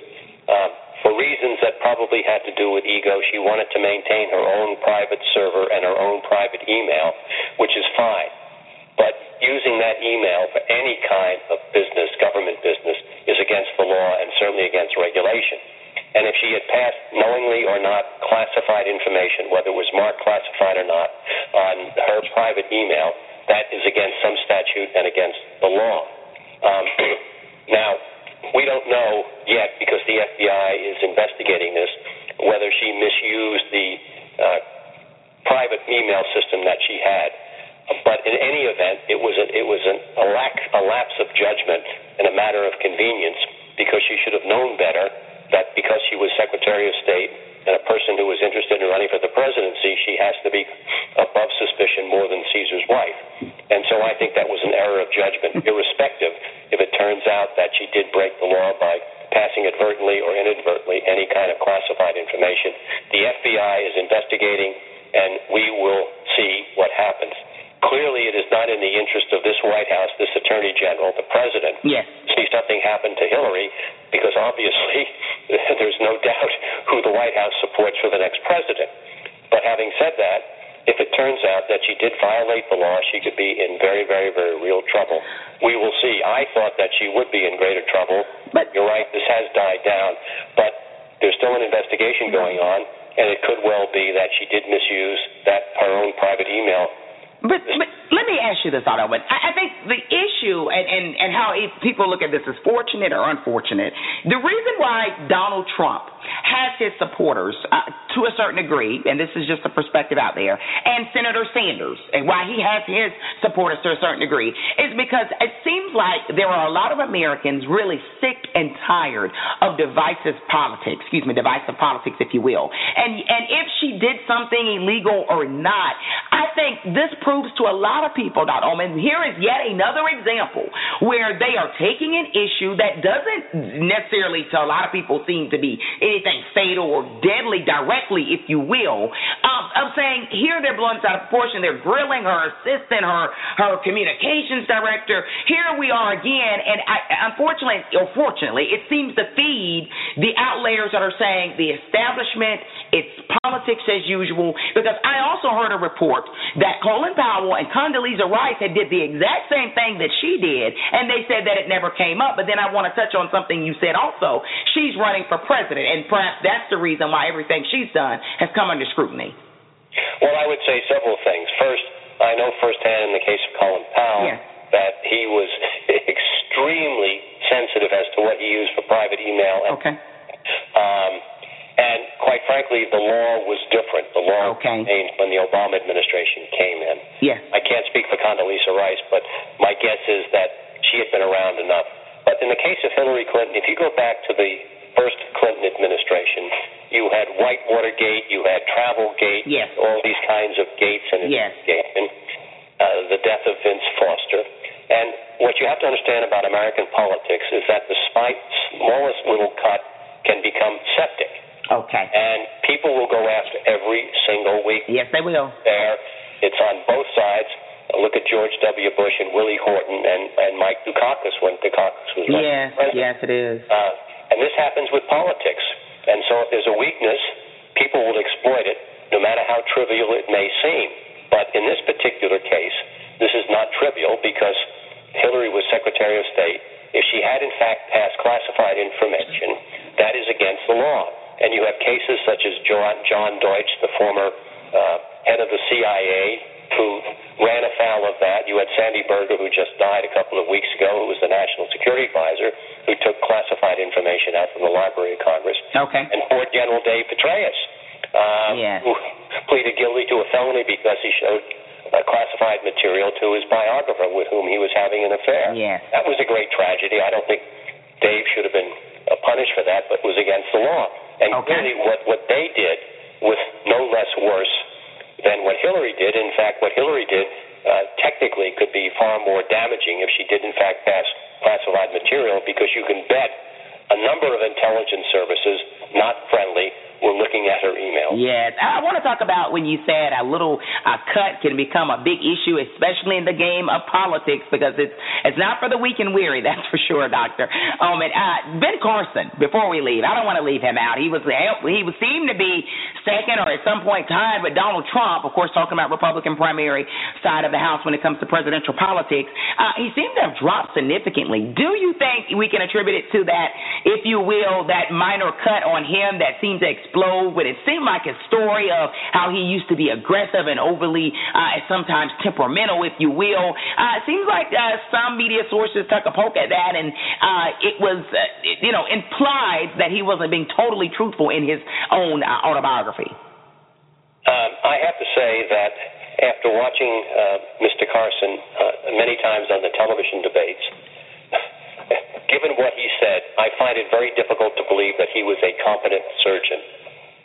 Uh, for reasons that probably had to do with ego, she wanted to maintain her own private server and her own private email, which is fine. But using that email for any kind of business, government business, is against the law and certainly against regulation. And if she had passed knowingly or not classified information, whether it was marked classified or not, on her private email, that is against some statute and against the law. Um, (clears throat) now, we don't know yet because the FBI is investigating this whether she misused the uh, private email system that she had. But in any event, it was a, it was an, a lack a lapse of judgment and a matter of convenience because she should have known better that because she was Secretary of State and a person who was interested in running for the presidency, she has to be above suspicion more than Caesar's wife. And so I think that was an error of judgment, irrespective if it turns out that she did break the law by passing advertently or inadvertently any kind of classified information. The FBI is investigating, and we will see what happens. Clearly, it is not in the interest of this White House, this Attorney General, the President, yes. see something happen to Hillary, because obviously (laughs) there's no doubt who the White House supports for the next president. But having said that, if it turns out that she did violate the law, she could be in very, very, very real trouble. We will see. I thought that she would be in greater trouble. But you're right, this has died down, but there's still an investigation going on, and it could well be that she did misuse that her own private email but, but let me ask you this, Otto. But I, I think the issue and, and, and how people look at this is fortunate or unfortunate. The reason why Donald Trump has his supporters uh, to a certain degree, and this is just a perspective out there, and Senator Sanders, and why he has his supporters to a certain degree, is because it seems like there are a lot of Americans really sick and tired of divisive politics. Excuse me, divisive politics, if you will. And and if she did something illegal or not, I think this proves to a lot of people, Dr. Ullman, here is yet another example where they are taking an issue that doesn't necessarily, to a lot of people, seem to be anything fatal or deadly directly, if you will, of saying here they're blowing out of proportion. They're grilling her assistant, her her communications director. Here we are again, and I, unfortunately, or fortunately, it seems to feed the outlayers that are saying the establishment, it's politics as usual. Because I also heard a report that Colin Powell and Condoleezza Rice had did the exact same thing that she did, and they said that it never came up. But then I want to touch on something you said also. She's running for president, and perhaps that's the reason why everything she's done has come under scrutiny. Well, I would say several things. First, I know firsthand in the case of Colin Powell yeah. that he was extremely sensitive as to what he used for private email. And, Okay. Um, and quite frankly, the law was different. The law Okay. changed when the Obama administration came in. Yes. I can't speak for Condoleezza Rice, but my guess is that she had been around enough. But in the case of Hillary Clinton, if you go back to the first Clinton administration, you had Whitewater Gate, you had Travelgate, Yes. all these kinds of gates and Yes. investigation, uh, the death of Vince Foster. And what you have to understand about American politics is that the smallest little cut can become septic. Okay. And people will go after every single week Yes, they will. there. It's on both sides. Look at George W. Bush and Willie Horton and, and Mike Dukakis when Dukakis was Yes, president. yes, it is. Uh, and this happens with politics. And so if there's a weakness, people will exploit it, no matter how trivial it may seem. But in this particular case, this is not trivial because Hillary was Secretary of State. If she had in fact passed classified information, that is against the law. And you have cases such as John, Deutch, the former uh, head of the CIA, who ran afoul of that. You had Sandy Berger, who just died a couple of weeks ago, who was the National Security Advisor, who took classified information out from the Library of Congress. Okay. And poor General Dave Petraeus, um, Yes. who pleaded guilty to a felony because he showed uh, classified material to his biographer with whom he was having an affair. Yes. That was a great tragedy. I don't think Dave should have been uh, punished for that, but was against the law. And Okay. clearly, what what they did was no less worse than what Hillary did. In fact, what Hillary did uh, technically could be far more damaging if she did, in fact, pass classified material, because you can bet a number of intelligence services, not friendly, were looking at her email. Yes, I want to talk about when you said a little uh, cut can become a big issue, especially in the game of politics, because it's it's not for the weak and weary, (laughs) that's for sure, Doctor. Um, and uh, Ben Carson. Before we leave, I don't want to leave him out. He was he was seemed to be second or at some point tied with Donald Trump. Of course, talking about Republican primary side of the House when it comes to presidential politics. Uh, he seemed to have dropped significantly. Do you think we can attribute it to that, if you will, that minor cut on him that seemed to explode? But it seemed like a story of how he used to be aggressive and overly, uh, sometimes temperamental, if you will. Uh, it seems like uh, some media sources took a poke at that, and uh, it was, uh, you know, implied that he wasn't being totally truthful in his own uh, autobiography. Um, I have to say that after watching uh, Mr. Carson uh, many times on the television debates, (laughs) given what he said, I find it very difficult to believe that he was a competent surgeon.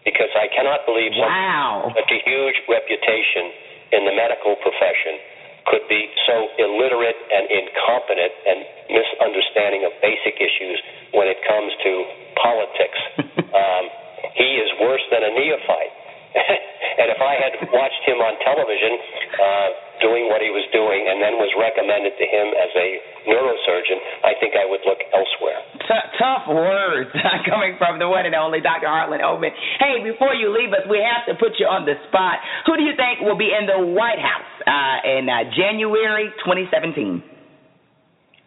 Because I cannot believe Wow. such a huge reputation in the medical profession could be so illiterate and incompetent and misunderstanding of basic issues when it comes to politics. (laughs) um, he is worse than a neophyte. (laughs) and if I had watched him on television uh, doing what he was doing and then was recommended to him as a neurosurgeon, I think I would look elsewhere. T- tough words (laughs) coming from the one and only Dr. Harlan Ullman. Hey, before you leave us, we have to put you on the spot. Who do you think will be in the White House uh, in uh, January 2017?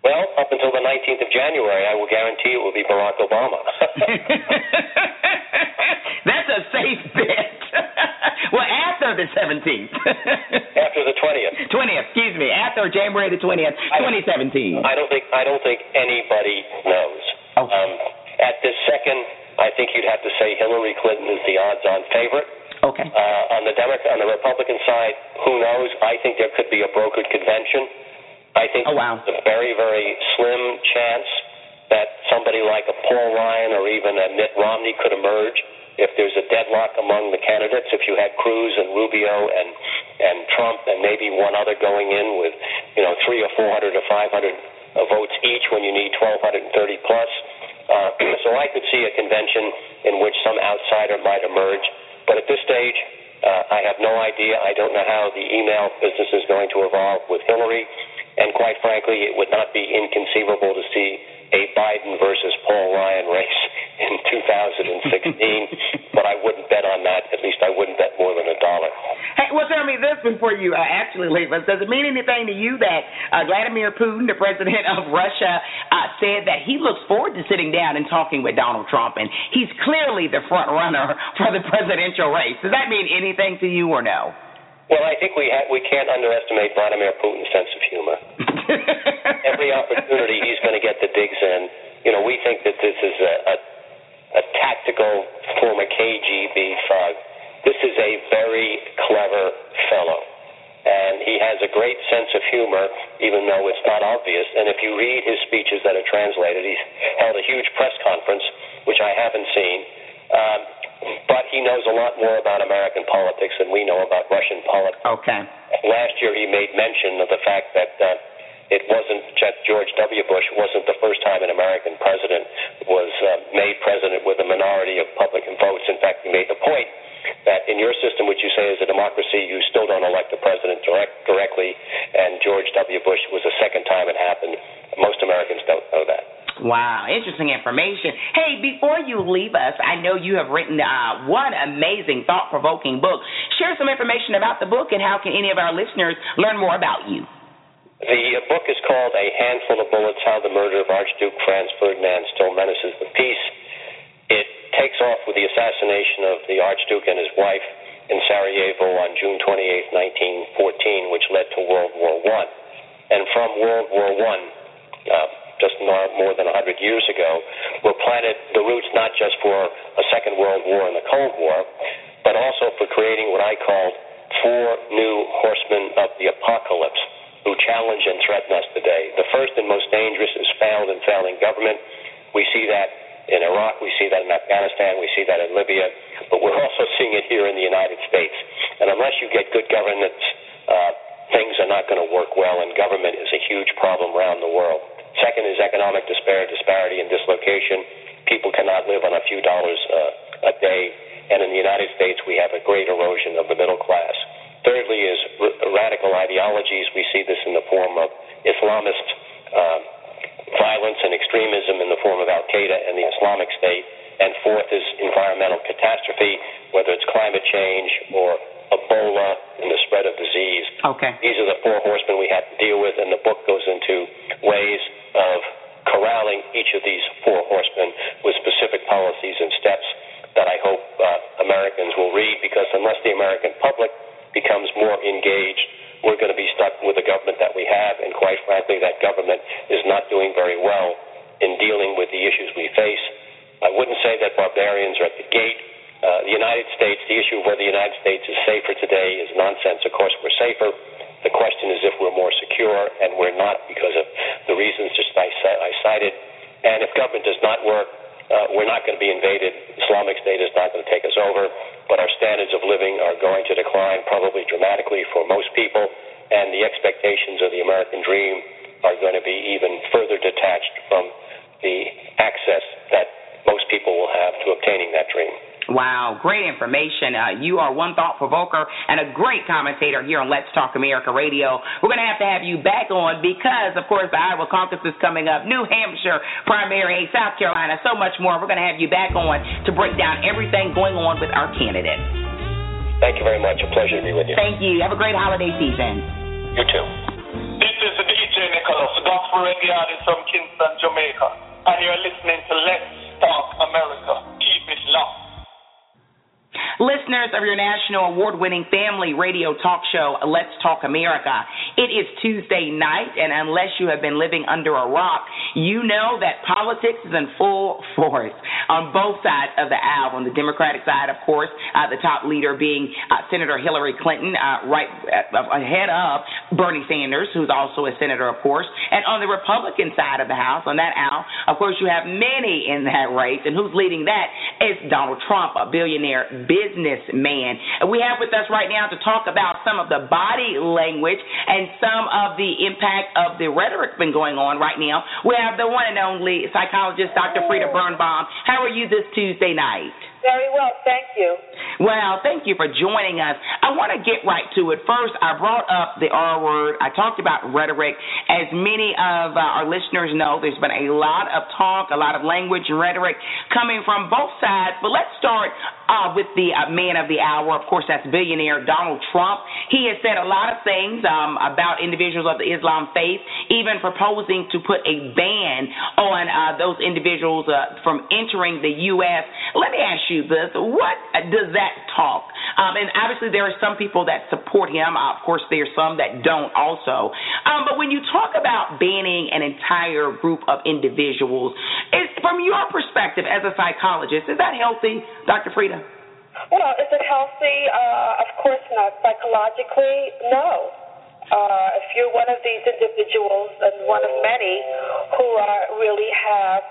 Well, up until the 19th of January, I will guarantee it will be Barack Obama. (laughs) That's a safe bet. (laughs) well, after the 17th. (laughs) After the 20th. 20th, excuse me. After January the 20th, 2017. I don't think I don't think anybody knows. Okay. Um, at this second, I think you'd have to say Hillary Clinton is the odds-on favorite. Okay. Uh, on the Democrat, on the Republican side, who knows? I think there could be a brokered convention. I think Oh, wow. there's a very, very slim chance that somebody like a Paul Ryan or even a Mitt Romney could emerge if there's a deadlock among the candidates. If you had Cruz and Rubio and and Trump and maybe one other going in with you know three or four hundred or five hundred uh, votes each when you need twelve hundred and thirty plus. Uh, (clears throat) so I could see a convention in which some outsider might emerge. But at this stage, uh, I have no idea. I don't know how the email business is going to evolve with Hillary. And quite frankly, it would not be inconceivable to see a Biden versus Paul Ryan race in 2016. (laughs) but I wouldn't bet on that. At least I wouldn't bet more than a dollar. Hey, well, tell me this before you uh, actually leave us. Does it mean anything to you that uh, Vladimir Putin, the president of Russia, uh, said that he looks forward to sitting down and talking with Donald Trump, and he's clearly the front runner for the presidential race? Does that mean anything to you or no? Well, I think we ha- we can't underestimate Vladimir Putin's sense of humor. (laughs) Every opportunity he's going to get the digs in. You know, we think that this is a, a, a tactical former KGB thug. This is a very clever fellow. And he has a great sense of humor, even though it's not obvious. And if you read his speeches that are translated, he's held a huge press conference, which I haven't seen. Um, but he knows a lot more about American politics than we know about Russian politics. Okay. Last year, he made mention of the fact that uh, it wasn't George W. Bush wasn't the first time an American president was uh, made president with a minority of Republican votes. In fact, he made the point that in your system, which you say is a democracy, you still don't elect the president direct, directly, and George W. Bush was the second time it happened. Most Americans don't know that. Wow, interesting information. Hey, before you leave us, I know you have written uh, one amazing, thought provoking book. Share some information about the book and how can any of our listeners learn more about you? The book is called A Handful of Bullets How the Murder of Archduke Franz Ferdinand Still Menaces the Peace. It takes off with the assassination of the Archduke and his wife in Sarajevo on June 28, 1914, which led to World War I. And from World War I, uh, just more, than 100 years ago, were planted the roots not just for a Second World War and the Cold War, but also for creating what I called four new horsemen of the apocalypse who challenge and threaten us today. The first and most dangerous is failed and failing government. We see that in Iraq, we see that in Afghanistan, we see that in Libya, but we're (laughs) also seeing it here in the United States. And unless you get good governance, uh, things are not going to work well, and government is a huge problem around the world. Second is economic despair, disparity, and dislocation. People cannot live on a few dollars uh, a day, and in the United States, we have a great erosion of the middle class. Thirdly, is r- radical ideologies. We see this in the form of Islamist uh, violence and extremism in the form of Al Qaeda and the Islamic State. And fourth is environmental catastrophe, whether it's climate change or Ebola and the spread of disease. Okay. These are the four horsemen we have to deal with, and the book goes into ways of corralling each of these four horsemen with specific policies and steps that I hope uh, Americans will read because unless the American public becomes more engaged, we're going to be stuck with the government that we have, and quite frankly, that government is not doing very well in dealing with the issues we face. I wouldn't say that barbarians are at the gate. Uh, the United States, the issue of whether the United States is safer today is nonsense. Of course, we're safer. The question is if we're more secure, and we're not because of the reasons just I, I cited. And if government does not work, uh, we're not going to be invaded. Islamic State is not going to take us over, but our standards of living are going to decline probably dramatically for most people, and the expectations of the American dream are going to be even further detached from the access that most people will have to obtaining that dream. Wow, great information. Uh, you are one thought provoker and a great commentator here on Let's Talk America Radio. We're going to have to have you back on because, of course, the Iowa caucus is coming up, New Hampshire primary, South Carolina, so much more. We're going to have you back on to break down everything going on with our candidates. Thank you very much. A pleasure to be with you. Thank you. Have a great holiday season. You too. This is DJ Nicholas, gospel reggae artist from Kingston, Jamaica, of your national award winning family radio talk show, Let's Talk America. It is Tuesday night, and unless you have been living under a rock, you know that politics is in full force on both sides of the aisle. On the Democratic side, of course, uh, the top leader being uh, Senator Hillary Clinton, uh, right uh, ahead of Bernie Sanders, who's also a senator, of course. And on the Republican side of the House, on that aisle, of course, you have many in that race. And who's leading that is Donald Trump, a billionaire businessman. And we have with us right now to talk about some of the body language and some of the impact of the rhetoric been going on right now. We have the one and only psychologist, Dr. Frieda Birnbaum. How are you this Tuesday night? Very well, thank you. Well, thank you for joining us. I want to get right to it. First, I brought up the R word. I talked about rhetoric. As many of uh, our listeners know, there's been a lot of talk, a lot of language and rhetoric coming from both sides. But let's start uh, with the uh, man of the hour. Of course, that's billionaire Donald Trump. He has said a lot of things um, about individuals of the Islam faith, even proposing to put a ban on uh, those individuals uh, from entering the U.S. Let me ask you this: What does that talk? Um, and obviously, there are some people that support him. Uh, of course, there are some that don't also. Um, but when you talk about banning an entire group of individuals, is, from your perspective as a psychologist, is that healthy, Dr. Frieda? Well, is it healthy? Uh, of course not. Psychologically, no. Uh, if you're one of these individuals and one of many who are, really have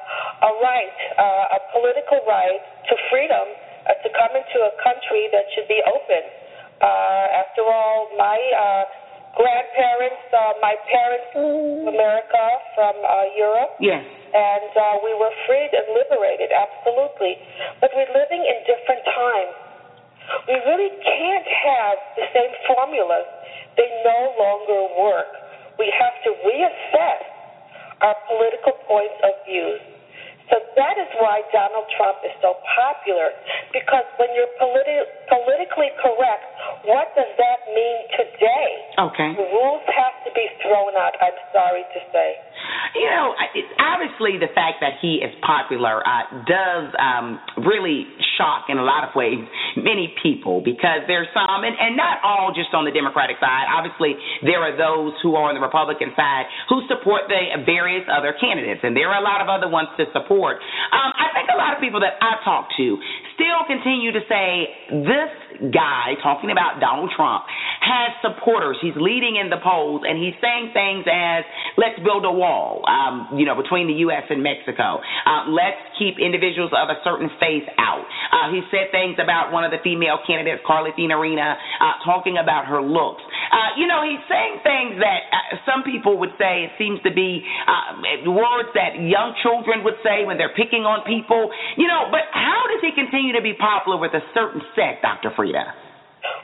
a right, uh, a political right to freedom uh, to come into a country that should be open. Uh, after all, my uh, grandparents, uh, my parents, America from uh, Europe. Yes. And uh, we were freed and liberated, absolutely. But we're living in different times. We really can't have the same formulas. They no longer work. We have to reassess our political points of view. So that is why Donald Trump is so popular. Because when you're politi- politically correct, what does that mean today? Okay. The rules have to be thrown out, I'm sorry to say. You know, obviously the fact that he is popular uh, does um, really shock in a lot of ways many people because there's some, and, and not all just on the Democratic side. Obviously, there are those who are on the Republican side who support the various other candidates, and there are a lot of other ones to support. Um, I think a lot of people that I talk to still continue to say this guy talking about Donald Trump has supporters. He's leading in the polls, and he's saying things as, let's build a wall, um, you know, between the U.S. and Mexico. Uh, let's keep individuals of a certain faith out. Uh, he said things about one of the female candidates, Carly Fiorina, uh, talking about her looks. Uh, you know, he's saying things that uh, some people would say it seems to be uh, words that young children would say when they're picking on people. You know, but how does he continue to be popular with a certain sect, Dr. Frieda?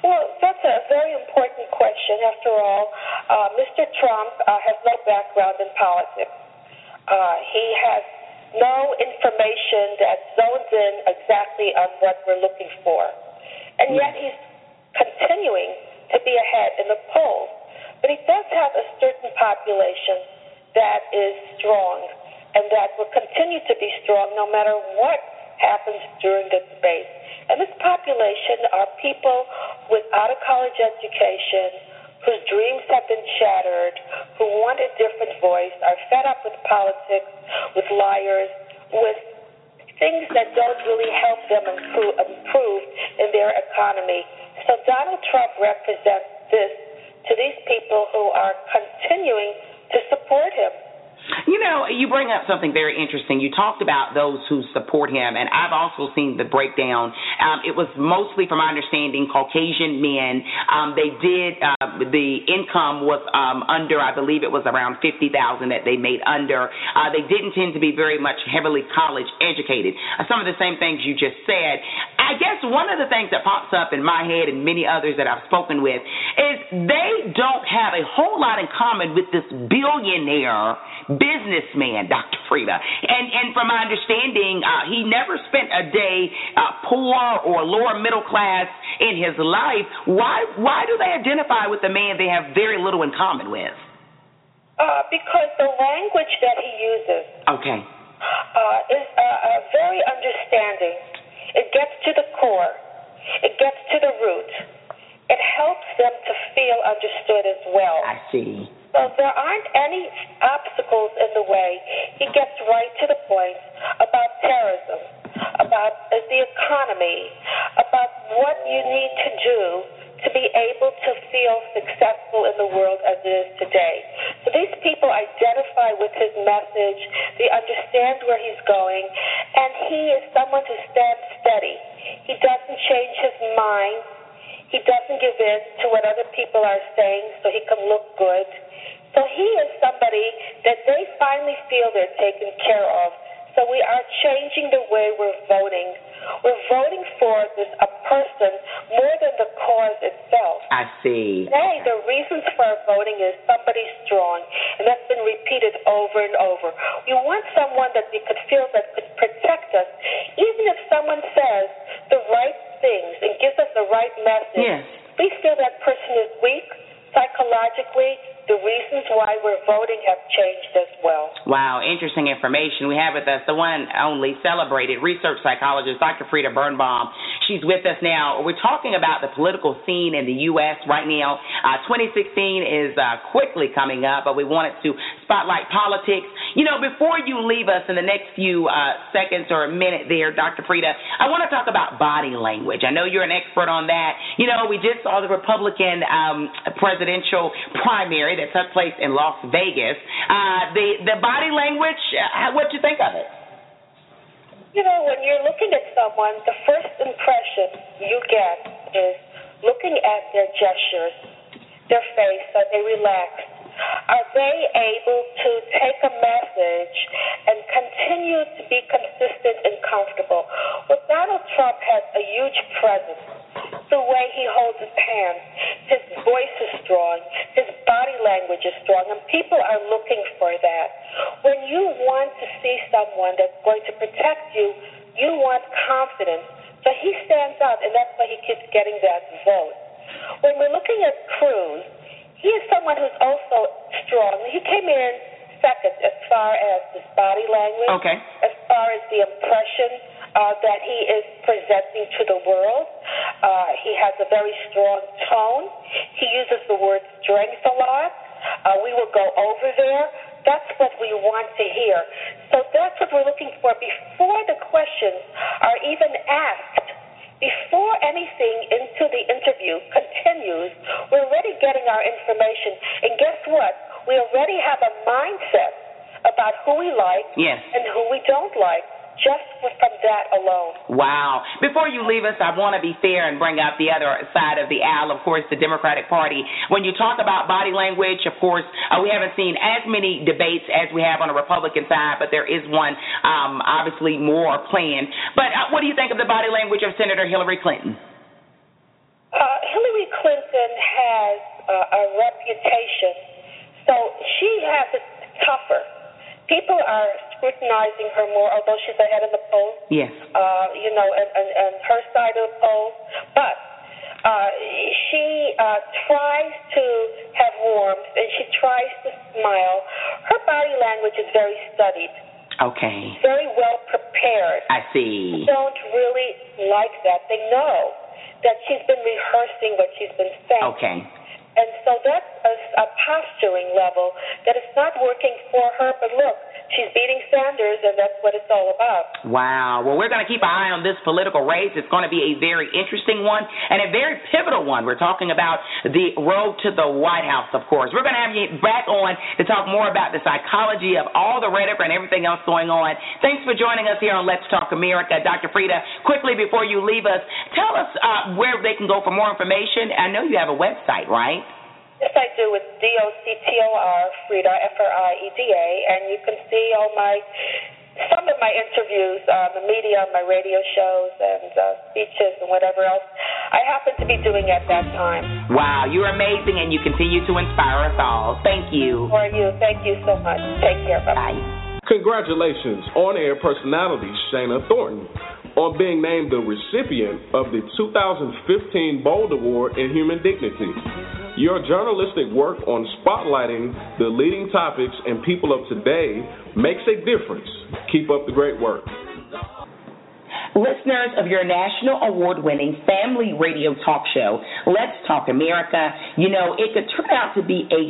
Well, that's a very important question. After all, uh, Mr. Trump uh, has no background in politics. Uh, he has no information that zones in exactly on what we're looking for. And yet he's continuing to be ahead in the polls. But he does have a certain population that is strong and that will continue to be strong no matter what happens during the debate. And this population are people without a college education, whose dreams have been shattered, who want a different voice, are fed up with politics, with liars, with things that don't really help them improve, improve in their economy. So Donald Trump represents this to these people who are continuing to support him. You know, you bring up something very interesting. You talked about those who support him, and I've also seen the breakdown. Um, it was mostly, from my understanding, Caucasian men. Um, they did uh, the income was um, under, I believe it was around fifty thousand that they made under. Uh, they didn't tend to be very much heavily college educated. Uh, some of the same things you just said. I guess one of the things that pops up in my head and many others that I've spoken with is they don't have a whole lot in common with this billionaire businessman, Dr. Frieda. And and from my understanding, uh, he never spent a day uh, poor or lower middle class in his life. Why why do they identify with the man they have very little in common with? Uh, because the language that he uses. Okay. Uh, is uh, uh, very understanding. It gets to the core. It gets to the root. It helps them to feel understood as well. I see. So there aren't any obstacles in the way. He gets right to the point about terrorism, about the economy, about what you need to do to be able to feel successful in the world as it is today. So these people identify with his message, they understand where he's going, and he is someone who stands steady. He doesn't change his mind. He doesn't give in to what other people are saying so he can look good. So he is somebody that they finally feel they're taken care of. So we are changing the way we're voting. We're voting for this a person more than the cause itself. I see. Today, the reasons for our voting is somebody strong, and that's been repeated over and over. We want someone that we could feel that could protect us, even if someone says the right things and gives us the right message. Yes. We feel that person is weak psychologically the reasons why we're voting have changed as well. Wow, interesting information. We have with us the one only celebrated research psychologist, Dr. Frieda Birnbaum. She's with us now. We're talking about the political scene in the U.S. right now. Uh, 2016 is uh, quickly coming up, but we wanted to spotlight politics. You know, before you leave us in the next few uh, seconds or a minute there, Dr. Frieda, I want to talk about body language. I know you're an expert on that. You know, we just saw the Republican um, presidential primary that took place in Las Vegas. Uh, the the body language, uh, what do you think of it? You know, when you're looking at someone, the first impression you get is looking at their gestures, their face, are they relaxed? Are they able to take a message and continue to be consistent and comfortable? Well, Donald Trump has a huge presence. The way he holds his hands, his voice is strong, his body language is strong, and people are looking for that. When you want to see someone that's going to protect you, you want confidence. So he stands out, and that's why he keeps getting that vote. When we're looking at Cruz, he is someone who's also strong. He came in second as far as his body language, okay. as far as the impression uh, that he is presenting to the world. Uh, he has a very strong tone. He uses the word strength a lot. Uh, we will go over there. That's what we want to hear. So that's what we're looking for before the questions are even asked. Before anything into the interview continues, we're already getting our information. And guess what? We already have a mindset about who we like yes. and who we don't like just from that alone. Wow. Before you leave us, I want to be fair and bring up the other side of the aisle, of course, the Democratic Party. When you talk about body language, of course, uh, we haven't seen as many debates as we have on the Republican side, but there is one um, obviously more planned. But uh, what do you think of the body language of Senator Hillary Clinton? Uh, Hillary Clinton has uh, a reputation, so she has it tougher. People are scrutinizing her more, although she's ahead of the polls. Yes. Uh, you know, and, and, and her side of the polls. But uh, she uh, tries to have warmth and she tries to smile. Her body language is very studied. Okay. Very well prepared. I see. Don't really like that. They know that she's been rehearsing what she's been saying. Okay. And so that's a, a posturing level that it's not working for her. But look, she's beating Sanders, and that's what it's all about. Wow. Well, we're going to keep an eye on this political race. It's going to be a very interesting one and a very pivotal one. We're talking about the road to the White House, of course. We're going to have you back on to talk more about the psychology of all the rhetoric and everything else going on. Thanks for joining us here on Let's Talk America. Dr. Frieda, quickly before you leave us, tell us uh, where they can go for more information. I know you have a website, right? Yes, I do. It's D O C T O R, Frieda, F R I E D A, and you can see all my some of my interviews on the media, my radio shows, and uh, speeches, and whatever else I happen to be doing at that time. Wow, you're amazing, and you continue to inspire us all. Thank you. For you, thank you so much. Take care. Bye. Congratulations, on-air personality Shana Thornton, on being named the recipient of the 2015 Bold Award in Human Dignity. Your journalistic work on spotlighting the leading topics and people of today makes a difference. Keep up the great work. Listeners of your national award winning family radio talk show, Let's Talk America, you know, it could turn out to be a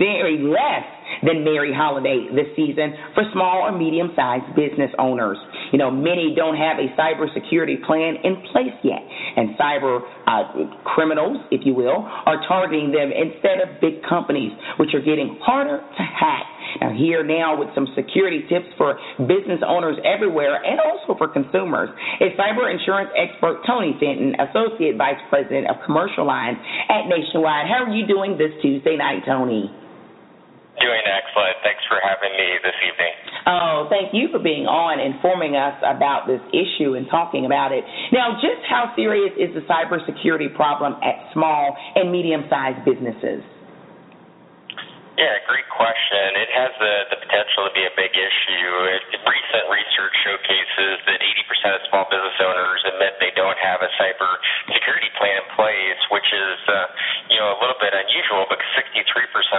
very less than Merry Holiday this season for small or medium sized business owners. You know, many don't have a cybersecurity plan in place yet, and cyber uh, criminals, if you will, are targeting them instead of big companies, which are getting harder to hack. Now, here now with some security tips for business owners everywhere and also for consumers is cyber insurance expert Tony Fenton, Associate Vice President of Commercial Lines at Nationwide. How are you doing this Tuesday night, Tony? Doing excellent. Thanks for having me this evening. Oh, thank you for being on, informing us about this issue and talking about it. Now, just how serious is the cybersecurity problem at small and medium sized businesses? Yeah, great question. It has the, the potential to be a big issue. It, recent research showcases that 80% of small business owners admit they don't have a cyber security plan in place, which is, uh, you know, a little bit unusual because 63%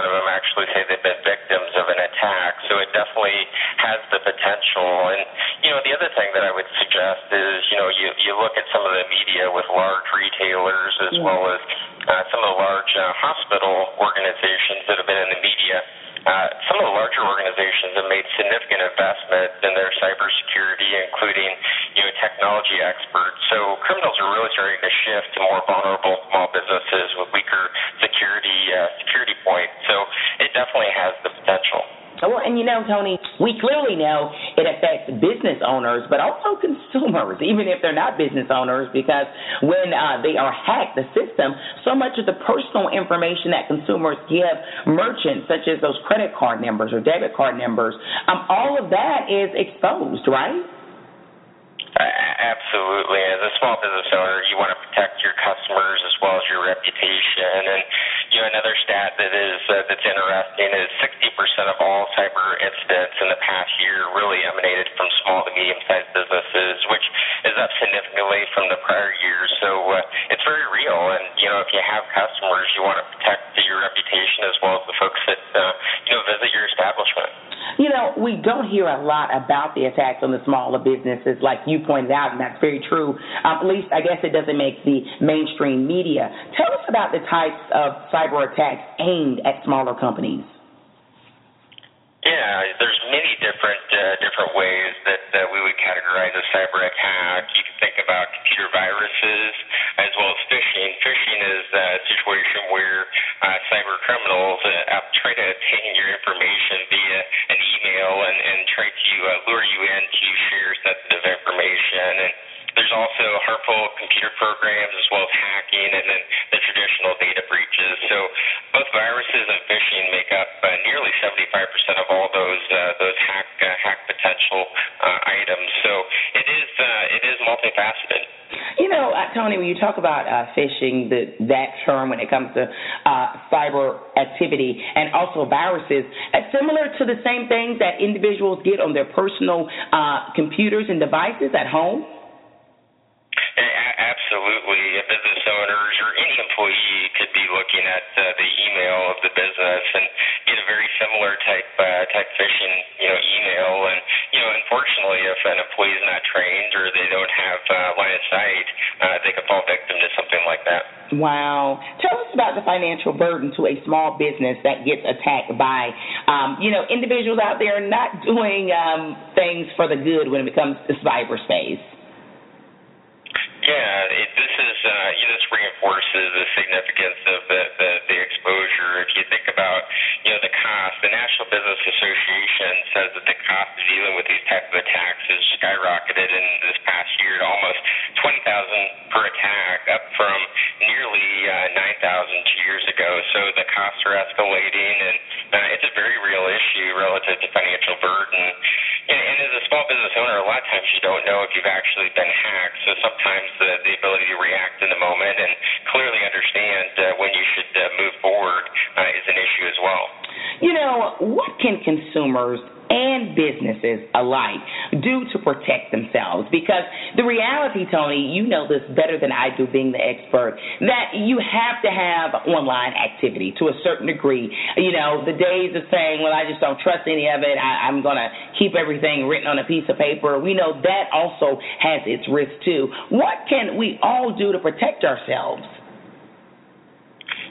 of them actually say they've been victims of an attack. So it definitely has the potential. And, you know, the other thing that I would suggest is, you know, you, you look at some of the media with large retailers as well as uh, some of the large uh, hospital organizations that have been in the media. Uh, some of the larger organizations have made significant investments in their cybersecurity, including you know technology experts. So criminals are really starting to shift to more vulnerable small businesses with weaker security uh, security points. So it definitely has the potential. Well, and you know, Tony, we clearly know it affects business owners, but also (laughs) consumers, even if they're not business owners, because when uh, they are hacked, the system, so much of the personal information that consumers give merchants, such as those credit card numbers or debit card numbers, um, all of that is exposed, right? Absolutely. As a small business owner, you want to protect your customers as well as your reputation. And you another stat that is uh, that's interesting is 60% of all cyber incidents in the past year really emanated from small to medium-sized businesses, which is up significantly from the prior year. So uh, it's very real. And you know, if you have customers, you want to protect your reputation as well as the folks that uh, you know visit your establishment. You know, we don't hear a lot about the attacks on the smaller businesses, like you pointed out, and that's very true. Um, at least, I guess it doesn't make the mainstream media. Tell us about the types of cyber attacks aimed at smaller companies. Yeah, there's many different uh, different ways that uh, we would categorize a cyber attack. You can think about computer viruses as well as phishing. Phishing is a situation where uh, cyber criminals uh, try to obtain your information via an email and, and try to uh, lure you in to share sensitive information and there's also harmful computer programs as well as hacking and then the traditional data breaches. So both viruses and phishing make up uh, nearly 75% of all those uh, those hack uh, hack potential uh, items. So it is uh, it is multifaceted. You know, uh, Tony, when you talk about uh, phishing, the, that term when it comes to uh, cyber activity and also viruses, uh, similar to the same things that individuals get on their personal uh, computers and devices at home. Absolutely. Business owners or any employee could be looking at uh, the email of the business and get a very similar type uh, type phishing you know email. And you know, unfortunately, if an employee is not trained or they don't have uh, line of sight, uh, they could fall victim to something like that. Wow. Tell us about the financial burden to a small business that gets attacked by, um, you know, individuals out there not doing um, things for the good when it comes to cyberspace. Yeah, it, this is uh, you know, this reinforces the significance of the, the the exposure. If you think about you know the cost, the National Business Association says that the cost of dealing with these type of attacks has skyrocketed in this past year to almost twenty thousand per attack, up from nearly uh, nine thousand two years ago. So the costs are escalating, and uh, it's a very real issue relative to financial burden. And, and as a small business owner, a lot of times you don't know if you've actually been hacked. So sometimes the, the ability to react in the moment and clearly understand uh, when you should uh, move forward uh, is an issue as well. You know, what can consumers and businesses alike do to protect themselves? Because the reality, Tony, you know this better than I do, being the expert, that you have to have online activity to a certain degree. You know, the days of saying, well, I just don't trust any of it, I, I'm going to keep everything written on a piece of paper, we know that also has its risk too. What can we all do to protect ourselves?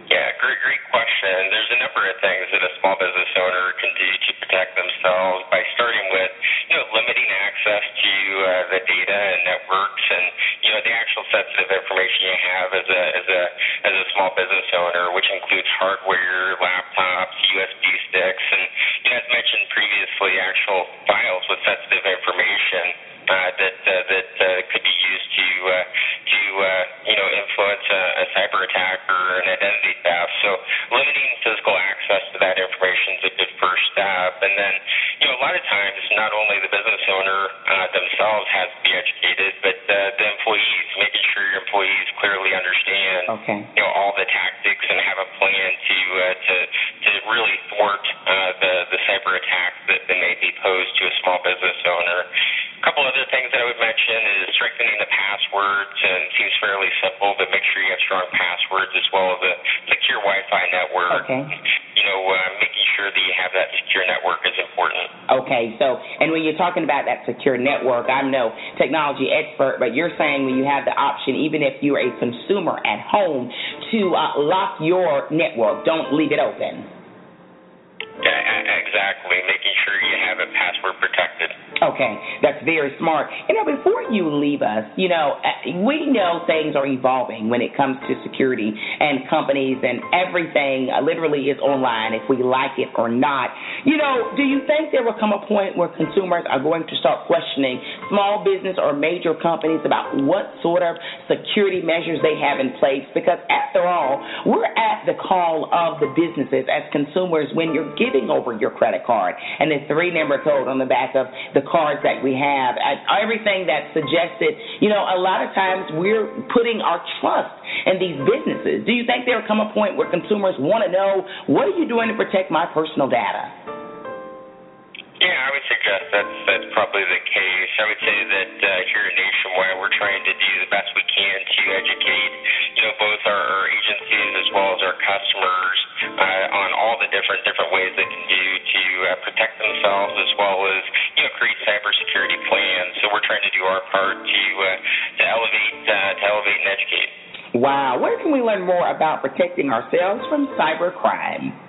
Yeah, great, great question. There's a number of things that a small business owner can do to protect themselves by starting with, you know, limiting access to uh, the data and networks and, you know, the actual sensitive information you have as a as a as a small business owner, which includes hardware, laptops, USB sticks, and you know, as mentioned previously, actual files with sensitive information uh, that uh, that uh, could be used to uh, to uh, you know influence a, a cyber attack or an identity theft. So limiting physical access to that information is a good first step. And then you know a lot of times not only the business owner uh, themselves has to be educated, but uh, the employees, making sure your employees clearly understand okay. you know all the tactics and have a plan to uh, to to really thwart uh, the the cyber attack that, that may be posed to a small business owner. A couple other things that I would mention is strengthening the passwords, and it seems fairly simple, but make sure you have strong passwords as well as a secure Wi-Fi network. Okay. You know, uh, making sure that you have that secure network is important. Okay, so and when you're talking about that secure network, I'm no technology expert, but you're saying when you have the option, even if you're a consumer at home, to uh, lock your network, don't leave it open. Yeah, exactly. Making sure you have it password protected. Okay, that's very smart. You know, before you leave us, you know, we know things are evolving when it comes to security and companies and everything uh, literally is online if we like it or not. You know, do you think there will come a point where consumers are going to start questioning small business or major companies about what sort of security measures they have in place? Because after all, we're at the call of the businesses as consumers when you're giving over your credit card and the three number code on the back of the cards that we have, everything that's suggested, you know, a lot of times we're putting our trust in these businesses. Do you think there'll come a point where consumers want to know what are you doing to protect my personal data? Yeah, I would suggest that's that's probably the case. I would say that uh, here Nationwide, we're trying to do the best we can to educate, you know, both our, our agencies as well as our customers uh, on all the different different ways they can do to uh, protect themselves as well as you know create cybersecurity plans. So we're trying to do our part to uh, to elevate uh, to elevate and educate. Wow, where can we learn more about protecting ourselves from cybercrime?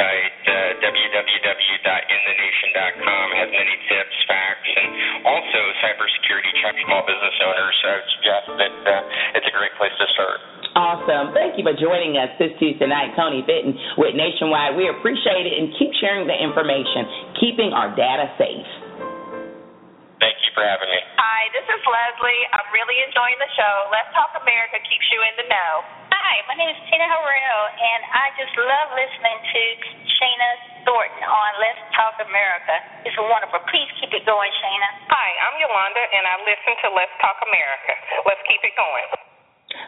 Website, uh, www.inthenation.com, has many tips, facts, and also cybersecurity check small business owners. So I would suggest that uh, it's a great place to start. Awesome. Thank you for joining us this Tuesday night, Tony Fenton with Nationwide. We appreciate it and keep sharing the information, keeping our data safe. Thank you for having me. Hi, this is Leslie. I'm really enjoying the show. Let's Talk America keeps you in the know. Hi, my name is Tina Harrell, and I just love listening to Shana Thornton on Let's Talk America. It's wonderful. Please keep it going, Shana. Hi, I'm Yolanda, and I listen to Let's Talk America. Let's keep it going.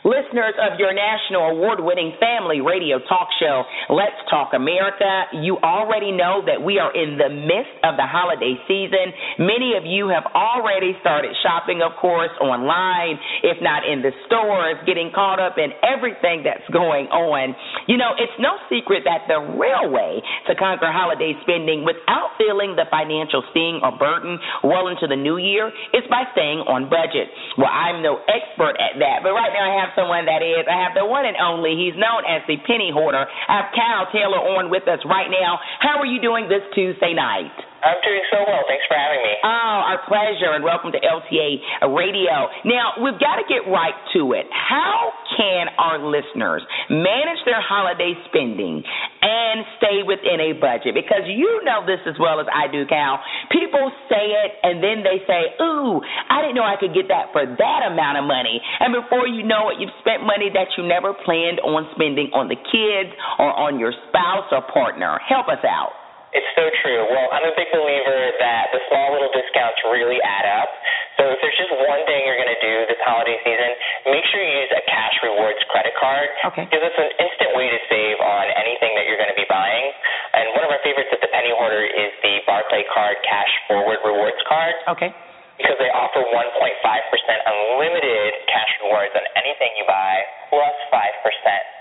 Listeners of your national award winning family radio talk show, Let's Talk America, you already know that we are in the midst of the holiday season. Many of you have already started shopping, of course, online, if not in the stores, getting caught up in everything that's going on. You know, it's no secret that the real way to conquer holiday spending without feeling the financial sting or burden well into the new year is by staying on budget. Well, I'm no expert at that, but right now I have someone that is. I have the one and only. He's known as the penny hoarder. I have Cal Taylor on with us right now. How are you doing this Tuesday night? I'm doing so well. Thanks for having me. Oh, our pleasure, and welcome to LTA Radio. Now, we've got to get right to it. How can our listeners manage their holiday spending and stay within a budget? Because you know this as well as I do, Cal. People say it, and then they say, Ooh, I didn't know I could get that for that amount of money. And before you know it, you've spent money that you never planned on spending on the kids or on your spouse or partner. Help us out. It's so true. Well, I'm a big believer that the small little discounts really add up. So if there's just one thing you're going to do this holiday season, make sure you use a cash rewards credit card. Okay. Because it's an instant way to save on anything that you're going to be buying. And one of our favorites at the Penny Hoarder is the Barclaycard Cash Forward Rewards Card. Okay. Because they offer 1.5% unlimited cash rewards on anything you buy, plus 5%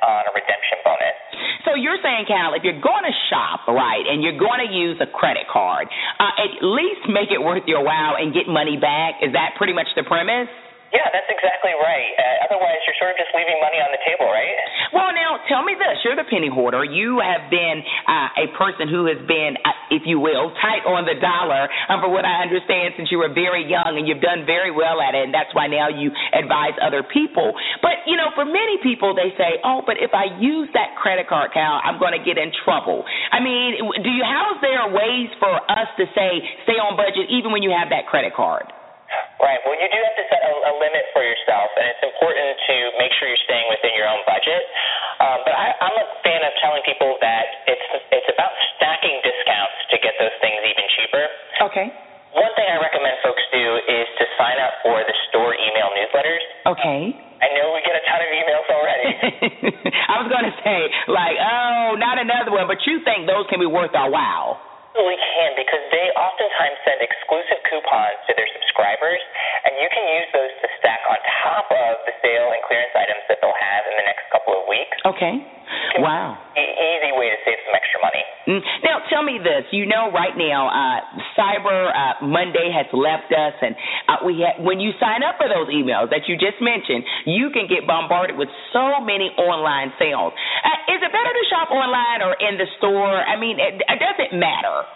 on a redemption bonus. So you're saying, Cal, if you're going to shop, right, and you're going to use a credit card, uh, at least make it worth your while and get money back. Is that pretty much the premise? Yeah, that's exactly right. Uh, otherwise, you're sort of just leaving money on the table, right? Well, now tell me this: you're the penny hoarder. You have been uh, a person who has been, uh, if you will, tight on the dollar, um, for what I understand, since you were very young, and you've done very well at it, and that's why now you advise other people. But you know, for many people, they say, "Oh, but if I use that credit card, Cal, I'm going to get in trouble." I mean, do you? How is there ways for us to say stay on budget even when you have that credit card? Right. Well, you do have to set a, a limit for yourself, and it's important to make sure you're staying within your own budget. Um, but I, I'm a fan of telling people that it's it's about stacking discounts to get those things even cheaper. Okay. One thing I recommend folks do is to sign up for the store email newsletters. Okay. I know we get a ton of emails already. (laughs) I was going to say, like, oh, not another one, but you think those can be worth our while? Absolutely can because they oftentimes send exclusive coupons to their subscribers, and you can use those to stack on top of the sale and clearance items that they'll have in the next couple of weeks. Okay. (laughs) Wow. E- easy way to save some extra money. Mm. Now, tell me this. You know, right now, uh, Cyber uh, Monday has left us, and uh, we ha- when you sign up for those emails that you just mentioned, you can get bombarded with so many online sales. Uh, is it better to shop online or in the store? I mean, it, it doesn't matter.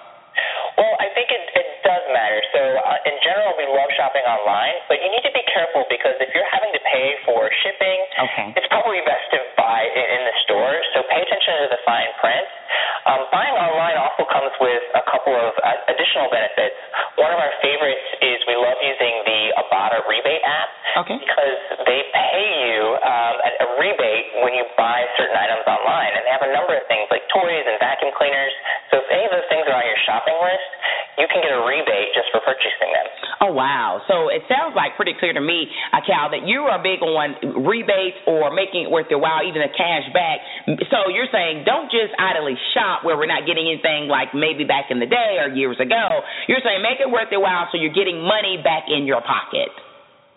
Well, I think it, it does matter. So, uh, in general, we love shopping online, but you need to be careful because if you're having to pay for shipping, okay. it's probably best to buy in the store. So, pay attention to the fine print. Um, buying online also comes with a couple of uh, additional benefits. One of our favorites is we love using the Ibotta rebate app okay. because they pay you um, a, a rebate when you buy certain items online, and they have a number of things like toys and vacuum cleaners. So, if any of those things are on your shopping list, you can get a rebate just for purchasing them. Oh wow! So it sounds like pretty clear to me, uh, Cal, that you are big on rebates or making it worth your while, even a cash back. So you're saying don't just idly shop where we're not getting anything like maybe back in the day or years ago. You're saying make it worth your while so you're getting money back in your pocket.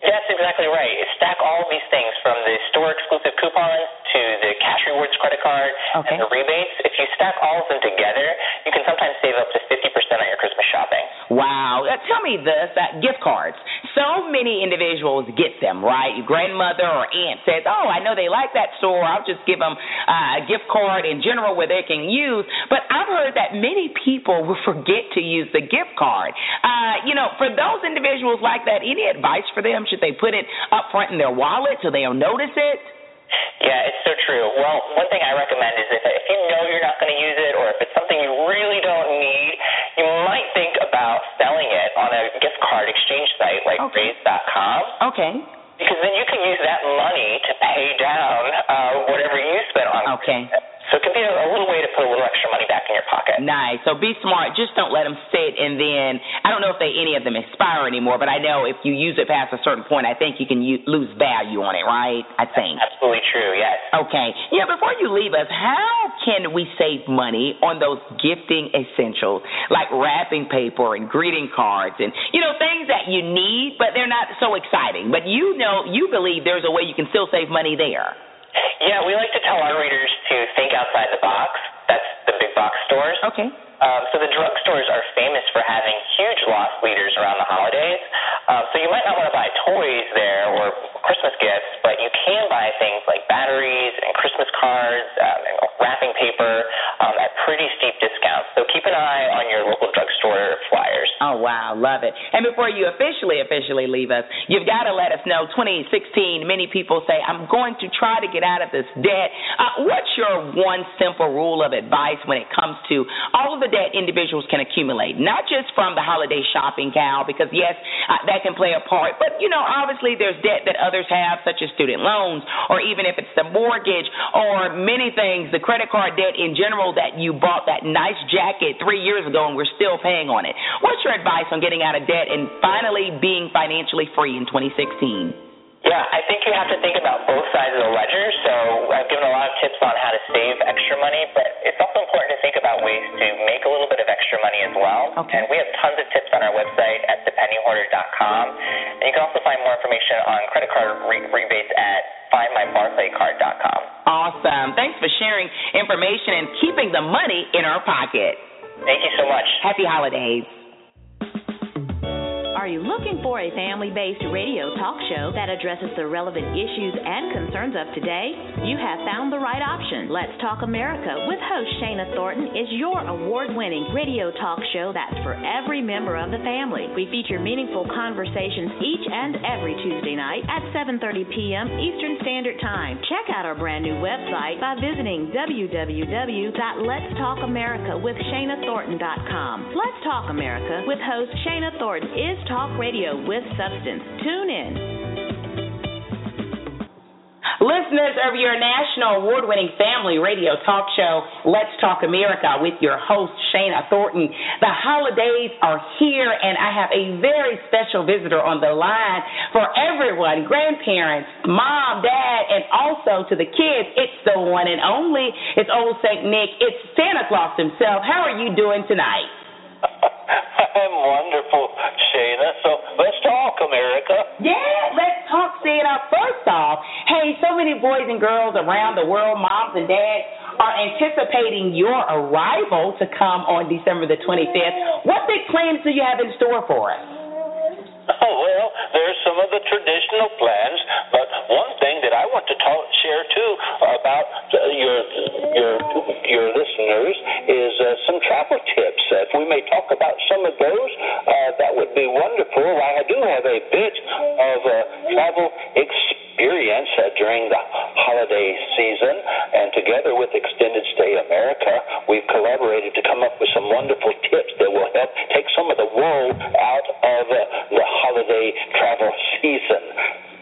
That's exactly right. Stack all of these things from the store exclusive coupons to the the cash rewards credit card okay. and the rebates. If you stack all of them together, you can sometimes save up to 50% on your Christmas shopping. Wow. Uh, tell me this, uh, gift cards. So many individuals get them, right? Your grandmother or aunt says, oh, I know they like that store. I'll just give them uh, a gift card in general where they can use. But I've heard that many people will forget to use the gift card. Uh, you know, for those individuals like that, any advice for them? Should they put it up front in their wallet so they'll notice it? Yeah, it's so true. Well, one thing I recommend is if if you know you're not going to use it, or if it's something you really don't need, you might think about selling it on a gift card exchange site like okay. Raise.com. Okay. Because then you can use that money to pay down uh, whatever you spent on. Okay. It can be a, a little way to put a little extra money back in your pocket. Nice. So be smart. Just don't let them sit and then I don't know if they any of them expire anymore, but I know if you use it past a certain point, I think you can u- lose value on it, right? I think. That's Absolutely true. Yes. Okay. Yeah. Before you leave us, how can we save money on those gifting essentials like wrapping paper and greeting cards and you know things that you need, but they're not so exciting. But you know, you believe there's a way you can still save money there. Yeah, we like to tell our readers to think outside the box. That's the big box stores. Okay. Um, so the drugstores are famous for having huge loss leaders around the holidays. Um, so you might not want to buy toys there or Christmas gifts, but you can buy things like batteries and Christmas cards um, and wrapping paper um, at pretty steep discounts. So keep an eye on your local drugstore flyers. Oh wow, love it. And before you officially officially leave us, you've got to let us know. 2016, many people say I'm going to try to get out of this debt. Uh, what's your one simple rule of advice when it comes to all of the debt individuals can accumulate? Not just from the holiday shopping, Cal, because yes, uh, that can play a part, but you know, obviously there's debt that others have, such as student loans, or even if it's the mortgage, or many things, the credit card debt in general that you bought that nice jacket three years ago and we're still paying on it. What's your advice on getting out of debt and finally being financially free in 2016? Yeah, I think you have to think about both sides of the ledger. So I've given a lot of tips on how to save extra money, but it's also important to think about ways to make a little bit of extra money as well. Okay. And we have tons of tips on our website at thepennyhoarder.com. And you can also find more information on credit card re- rebates at findmybarclaycard.com. Awesome. Thanks for sharing information and keeping the money in our pocket. Thank you so much. Happy holidays. Are you looking for a family based radio talk show that addresses the relevant issues and concerns of today? You have found the right option. Let's Talk America with host Shana Thornton is your award winning radio talk show that's for every member of the family. We feature meaningful conversations each and every Tuesday night at 7:30 p.m. Eastern Standard Time. Check out our brand new website by visiting www.letstalkamerica.com. Let's Talk America with host Shana Thornton is talk radio with substance. Tune in. Listeners of your national award winning family radio talk show, Let's Talk America, with your host, Shana Thornton. The holidays are here, and I have a very special visitor on the line for everyone grandparents, mom, dad, and also to the kids. It's the one and only. It's old St. Nick. It's Santa Claus himself. How are you doing tonight? (laughs) I'm wonderful, Shana. So let's talk, America. Yeah, let's talk, Santa. First off, hey, so many boys and girls around the world, moms and dads, are anticipating your arrival to come on December the 25th. What big plans do you have in store for us? (laughs) Well, there's some of the traditional plans, but one thing that I want to talk, share too about uh, your your your listeners is uh, some travel tips. If we may talk about some of those, uh, that would be wonderful. I do have a bit of uh, travel experience uh, during the holiday season, and together with Extended Stay America, we've collaborated to come up with some wonderful tips that will help take some of the woe out of uh, the holiday travel season.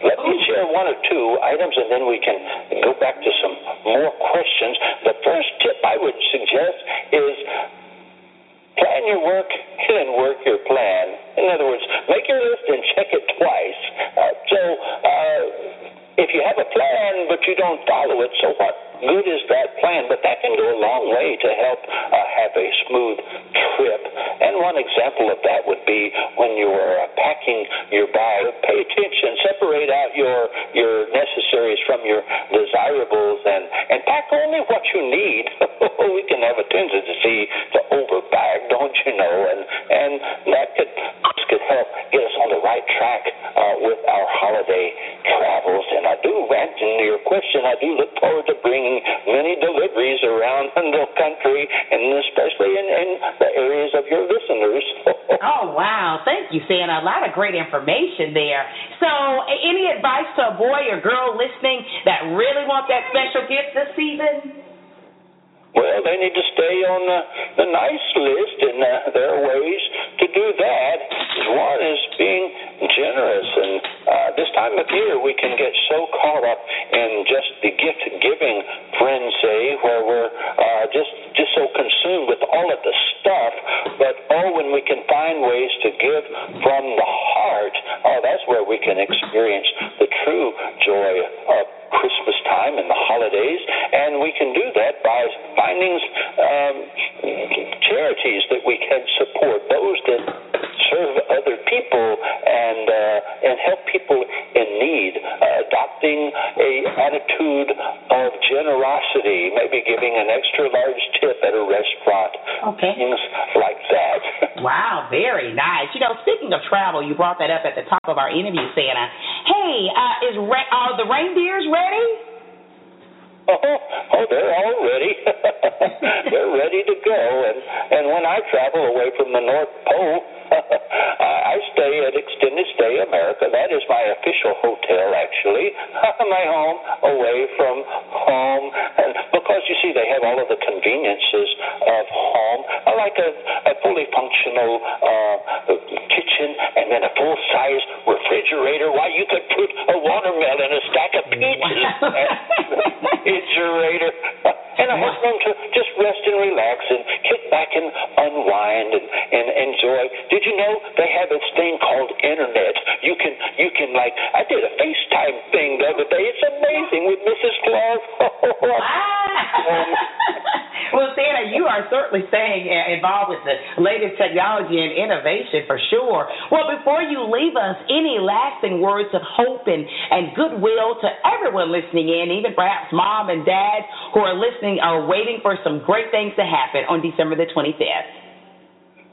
Let me share one or two items and then we can go back to some more questions. The first tip I would suggest is plan your work and work your plan. In other words, make your list and check it twice. Uh, so, uh, if you have a plan but you don't follow it, so what good is that plan? But that can go a long way to help uh, have a smooth trip. And one example of that would be when you are uh, packing your bag. Pay attention, separate out your your necessaries from your desirables, and and pack only what you need. (laughs) we can have a tendency to overbag, don't you know? And and that could could help get us on the right track uh, with our holiday travels. And I do answer your question. I do look forward to bringing many deliveries around (laughs) the country, and especially in, in the areas of your listeners. (laughs) oh wow! Thank you, Santa. A lot of great information there. So, any advice to a boy or girl listening that really want that special gift this season? Well, they need to stay on the, the nice list, and uh, there are ways to do that. One is being generous, and uh, this time of year we can get so caught up in just the gift giving frenzy, where we're uh, just just so consumed with all of the stuff. But oh, when we can find ways to give from the heart, oh, that's where we can experience the true joy of Christmas time and the holidays, and we can do that by finding um, charities that we can support, those that serve other people and uh, and help people in need, uh, adopting a attitude of generosity, maybe giving an extra large tip at a restaurant, okay. things like that. (laughs) wow, very nice. You know, speaking of travel, you brought that up at the top of our interview, Santa. Hey, uh, is re- are the reindeers ready? Oh, oh, they're all ready. (laughs) they're ready to go. And and when I travel away from the North Pole, (laughs) I stay at Extended Stay America. That is my official hotel, actually. (laughs) my home away from home, and because you see, they have all of the conveniences of home, I like a, a fully functional uh, kitchen, and then a full size refrigerator. Why, you could put a watermelon, and a stack of peaches, wow. (laughs) refrigerator. And I want them to just rest and relax and kick back and unwind and, and enjoy. Did you know they have this thing called internet? You can you can like I did a FaceTime thing the other day. It's amazing with Mrs. Claus. um, (laughs) (laughs) well, Santa, you are certainly staying involved with the latest technology and innovation for sure. Well, before you leave us, any lasting words of hope and, and goodwill to everyone listening in, even perhaps mom and dad who are listening are waiting for some great things to happen on December the 25th.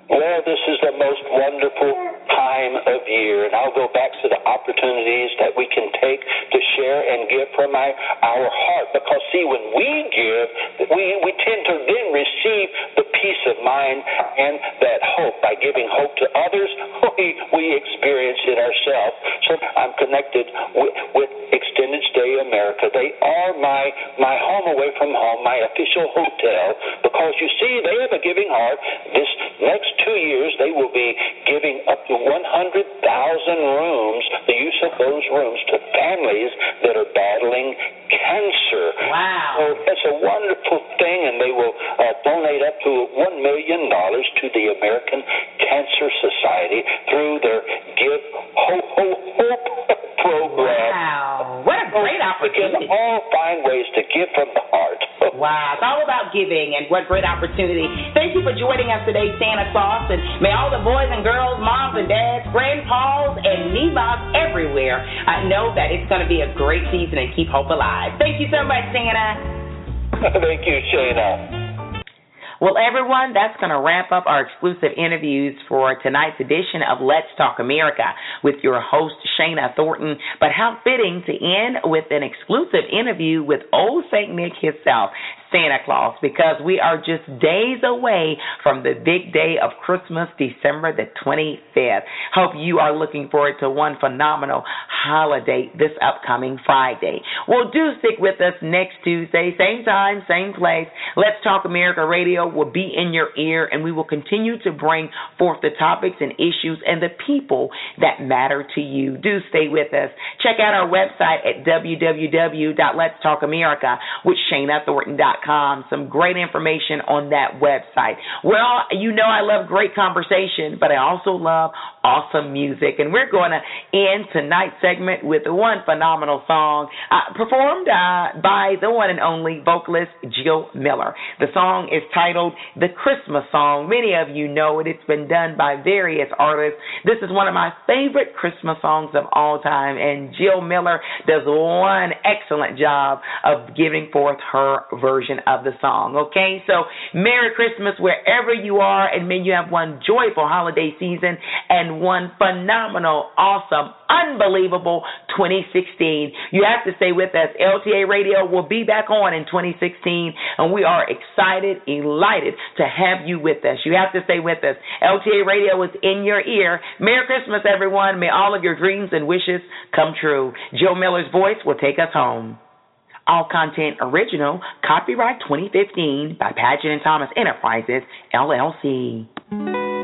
Well, this is the most wonderful time of year, and I'll go back to the opportunities that we can take to share and give from my, our heart. Because, see, when we give, we, we tend to then receive the peace of mind and that hope. By giving hope to others, (laughs) we, we experience it ourselves. So I'm connected with, with Extended Stay America. They are my, my home away from home, my official hotel, because you see, they have a giving heart. This next two years, they will be giving up to 100,000 rooms, the use of those rooms, to families that are battling cancer. Wow. So it's a wonderful thing, and they will uh, donate up to $1 million to the American Cancer Society through their Give Hope, Hope, Hope program. Wow. What a great opportunity. We can all find ways to give from the heart. wow. It's all about giving, and what great opportunity. Thank you for joining us today, Santa Claus, and may all the boys and girls, moms and dads, grandpas, and Nebobs everywhere uh, know that it's going to be a great season and keep hope alive. Thank you so much, Santa. (laughs) Thank you, Shana. Well, everyone, that's going to wrap up our exclusive interviews for tonight's edition of Let's Talk America with your host, Shana Thornton. But how fitting to end with an exclusive interview with old St. Nick himself, Santa Claus because we are just days away from the big day of Christmas, December the 25th. Hope you are looking forward to one phenomenal holiday this upcoming Friday. Well, do stick with us next Tuesday, same time, same place. Let's Talk America Radio will be in your ear and we will continue to bring forth the topics and issues and the people that matter to you. Do stay with us. Check out our website at www.letstalkamerica with ShanaThornton.com Some great information on that website. Well, you know I love great conversation, but I also love awesome music. And we're going to end tonight's segment with one phenomenal song uh, performed uh, by the one and only vocalist Jill Miller. The song is titled The Christmas Song. Many of you know it. It's been done by various artists. This is one of my favorite Christmas songs of all time, and Jill Miller does one excellent job of giving forth her version of the song. Okay, so Merry Christmas wherever you are, and may you have one joyful holiday season and one phenomenal, awesome, unbelievable 2016. You have to stay with us. LTA Radio will be back on in 2016, and we are excited, elated to have you with us. You have to stay with us. LTA Radio is in your ear. Merry Christmas, everyone. May all of your dreams and wishes come true. Joe Miller's voice will take us home. All content original, copyright 2015 by Paget and Thomas Enterprises, LLC.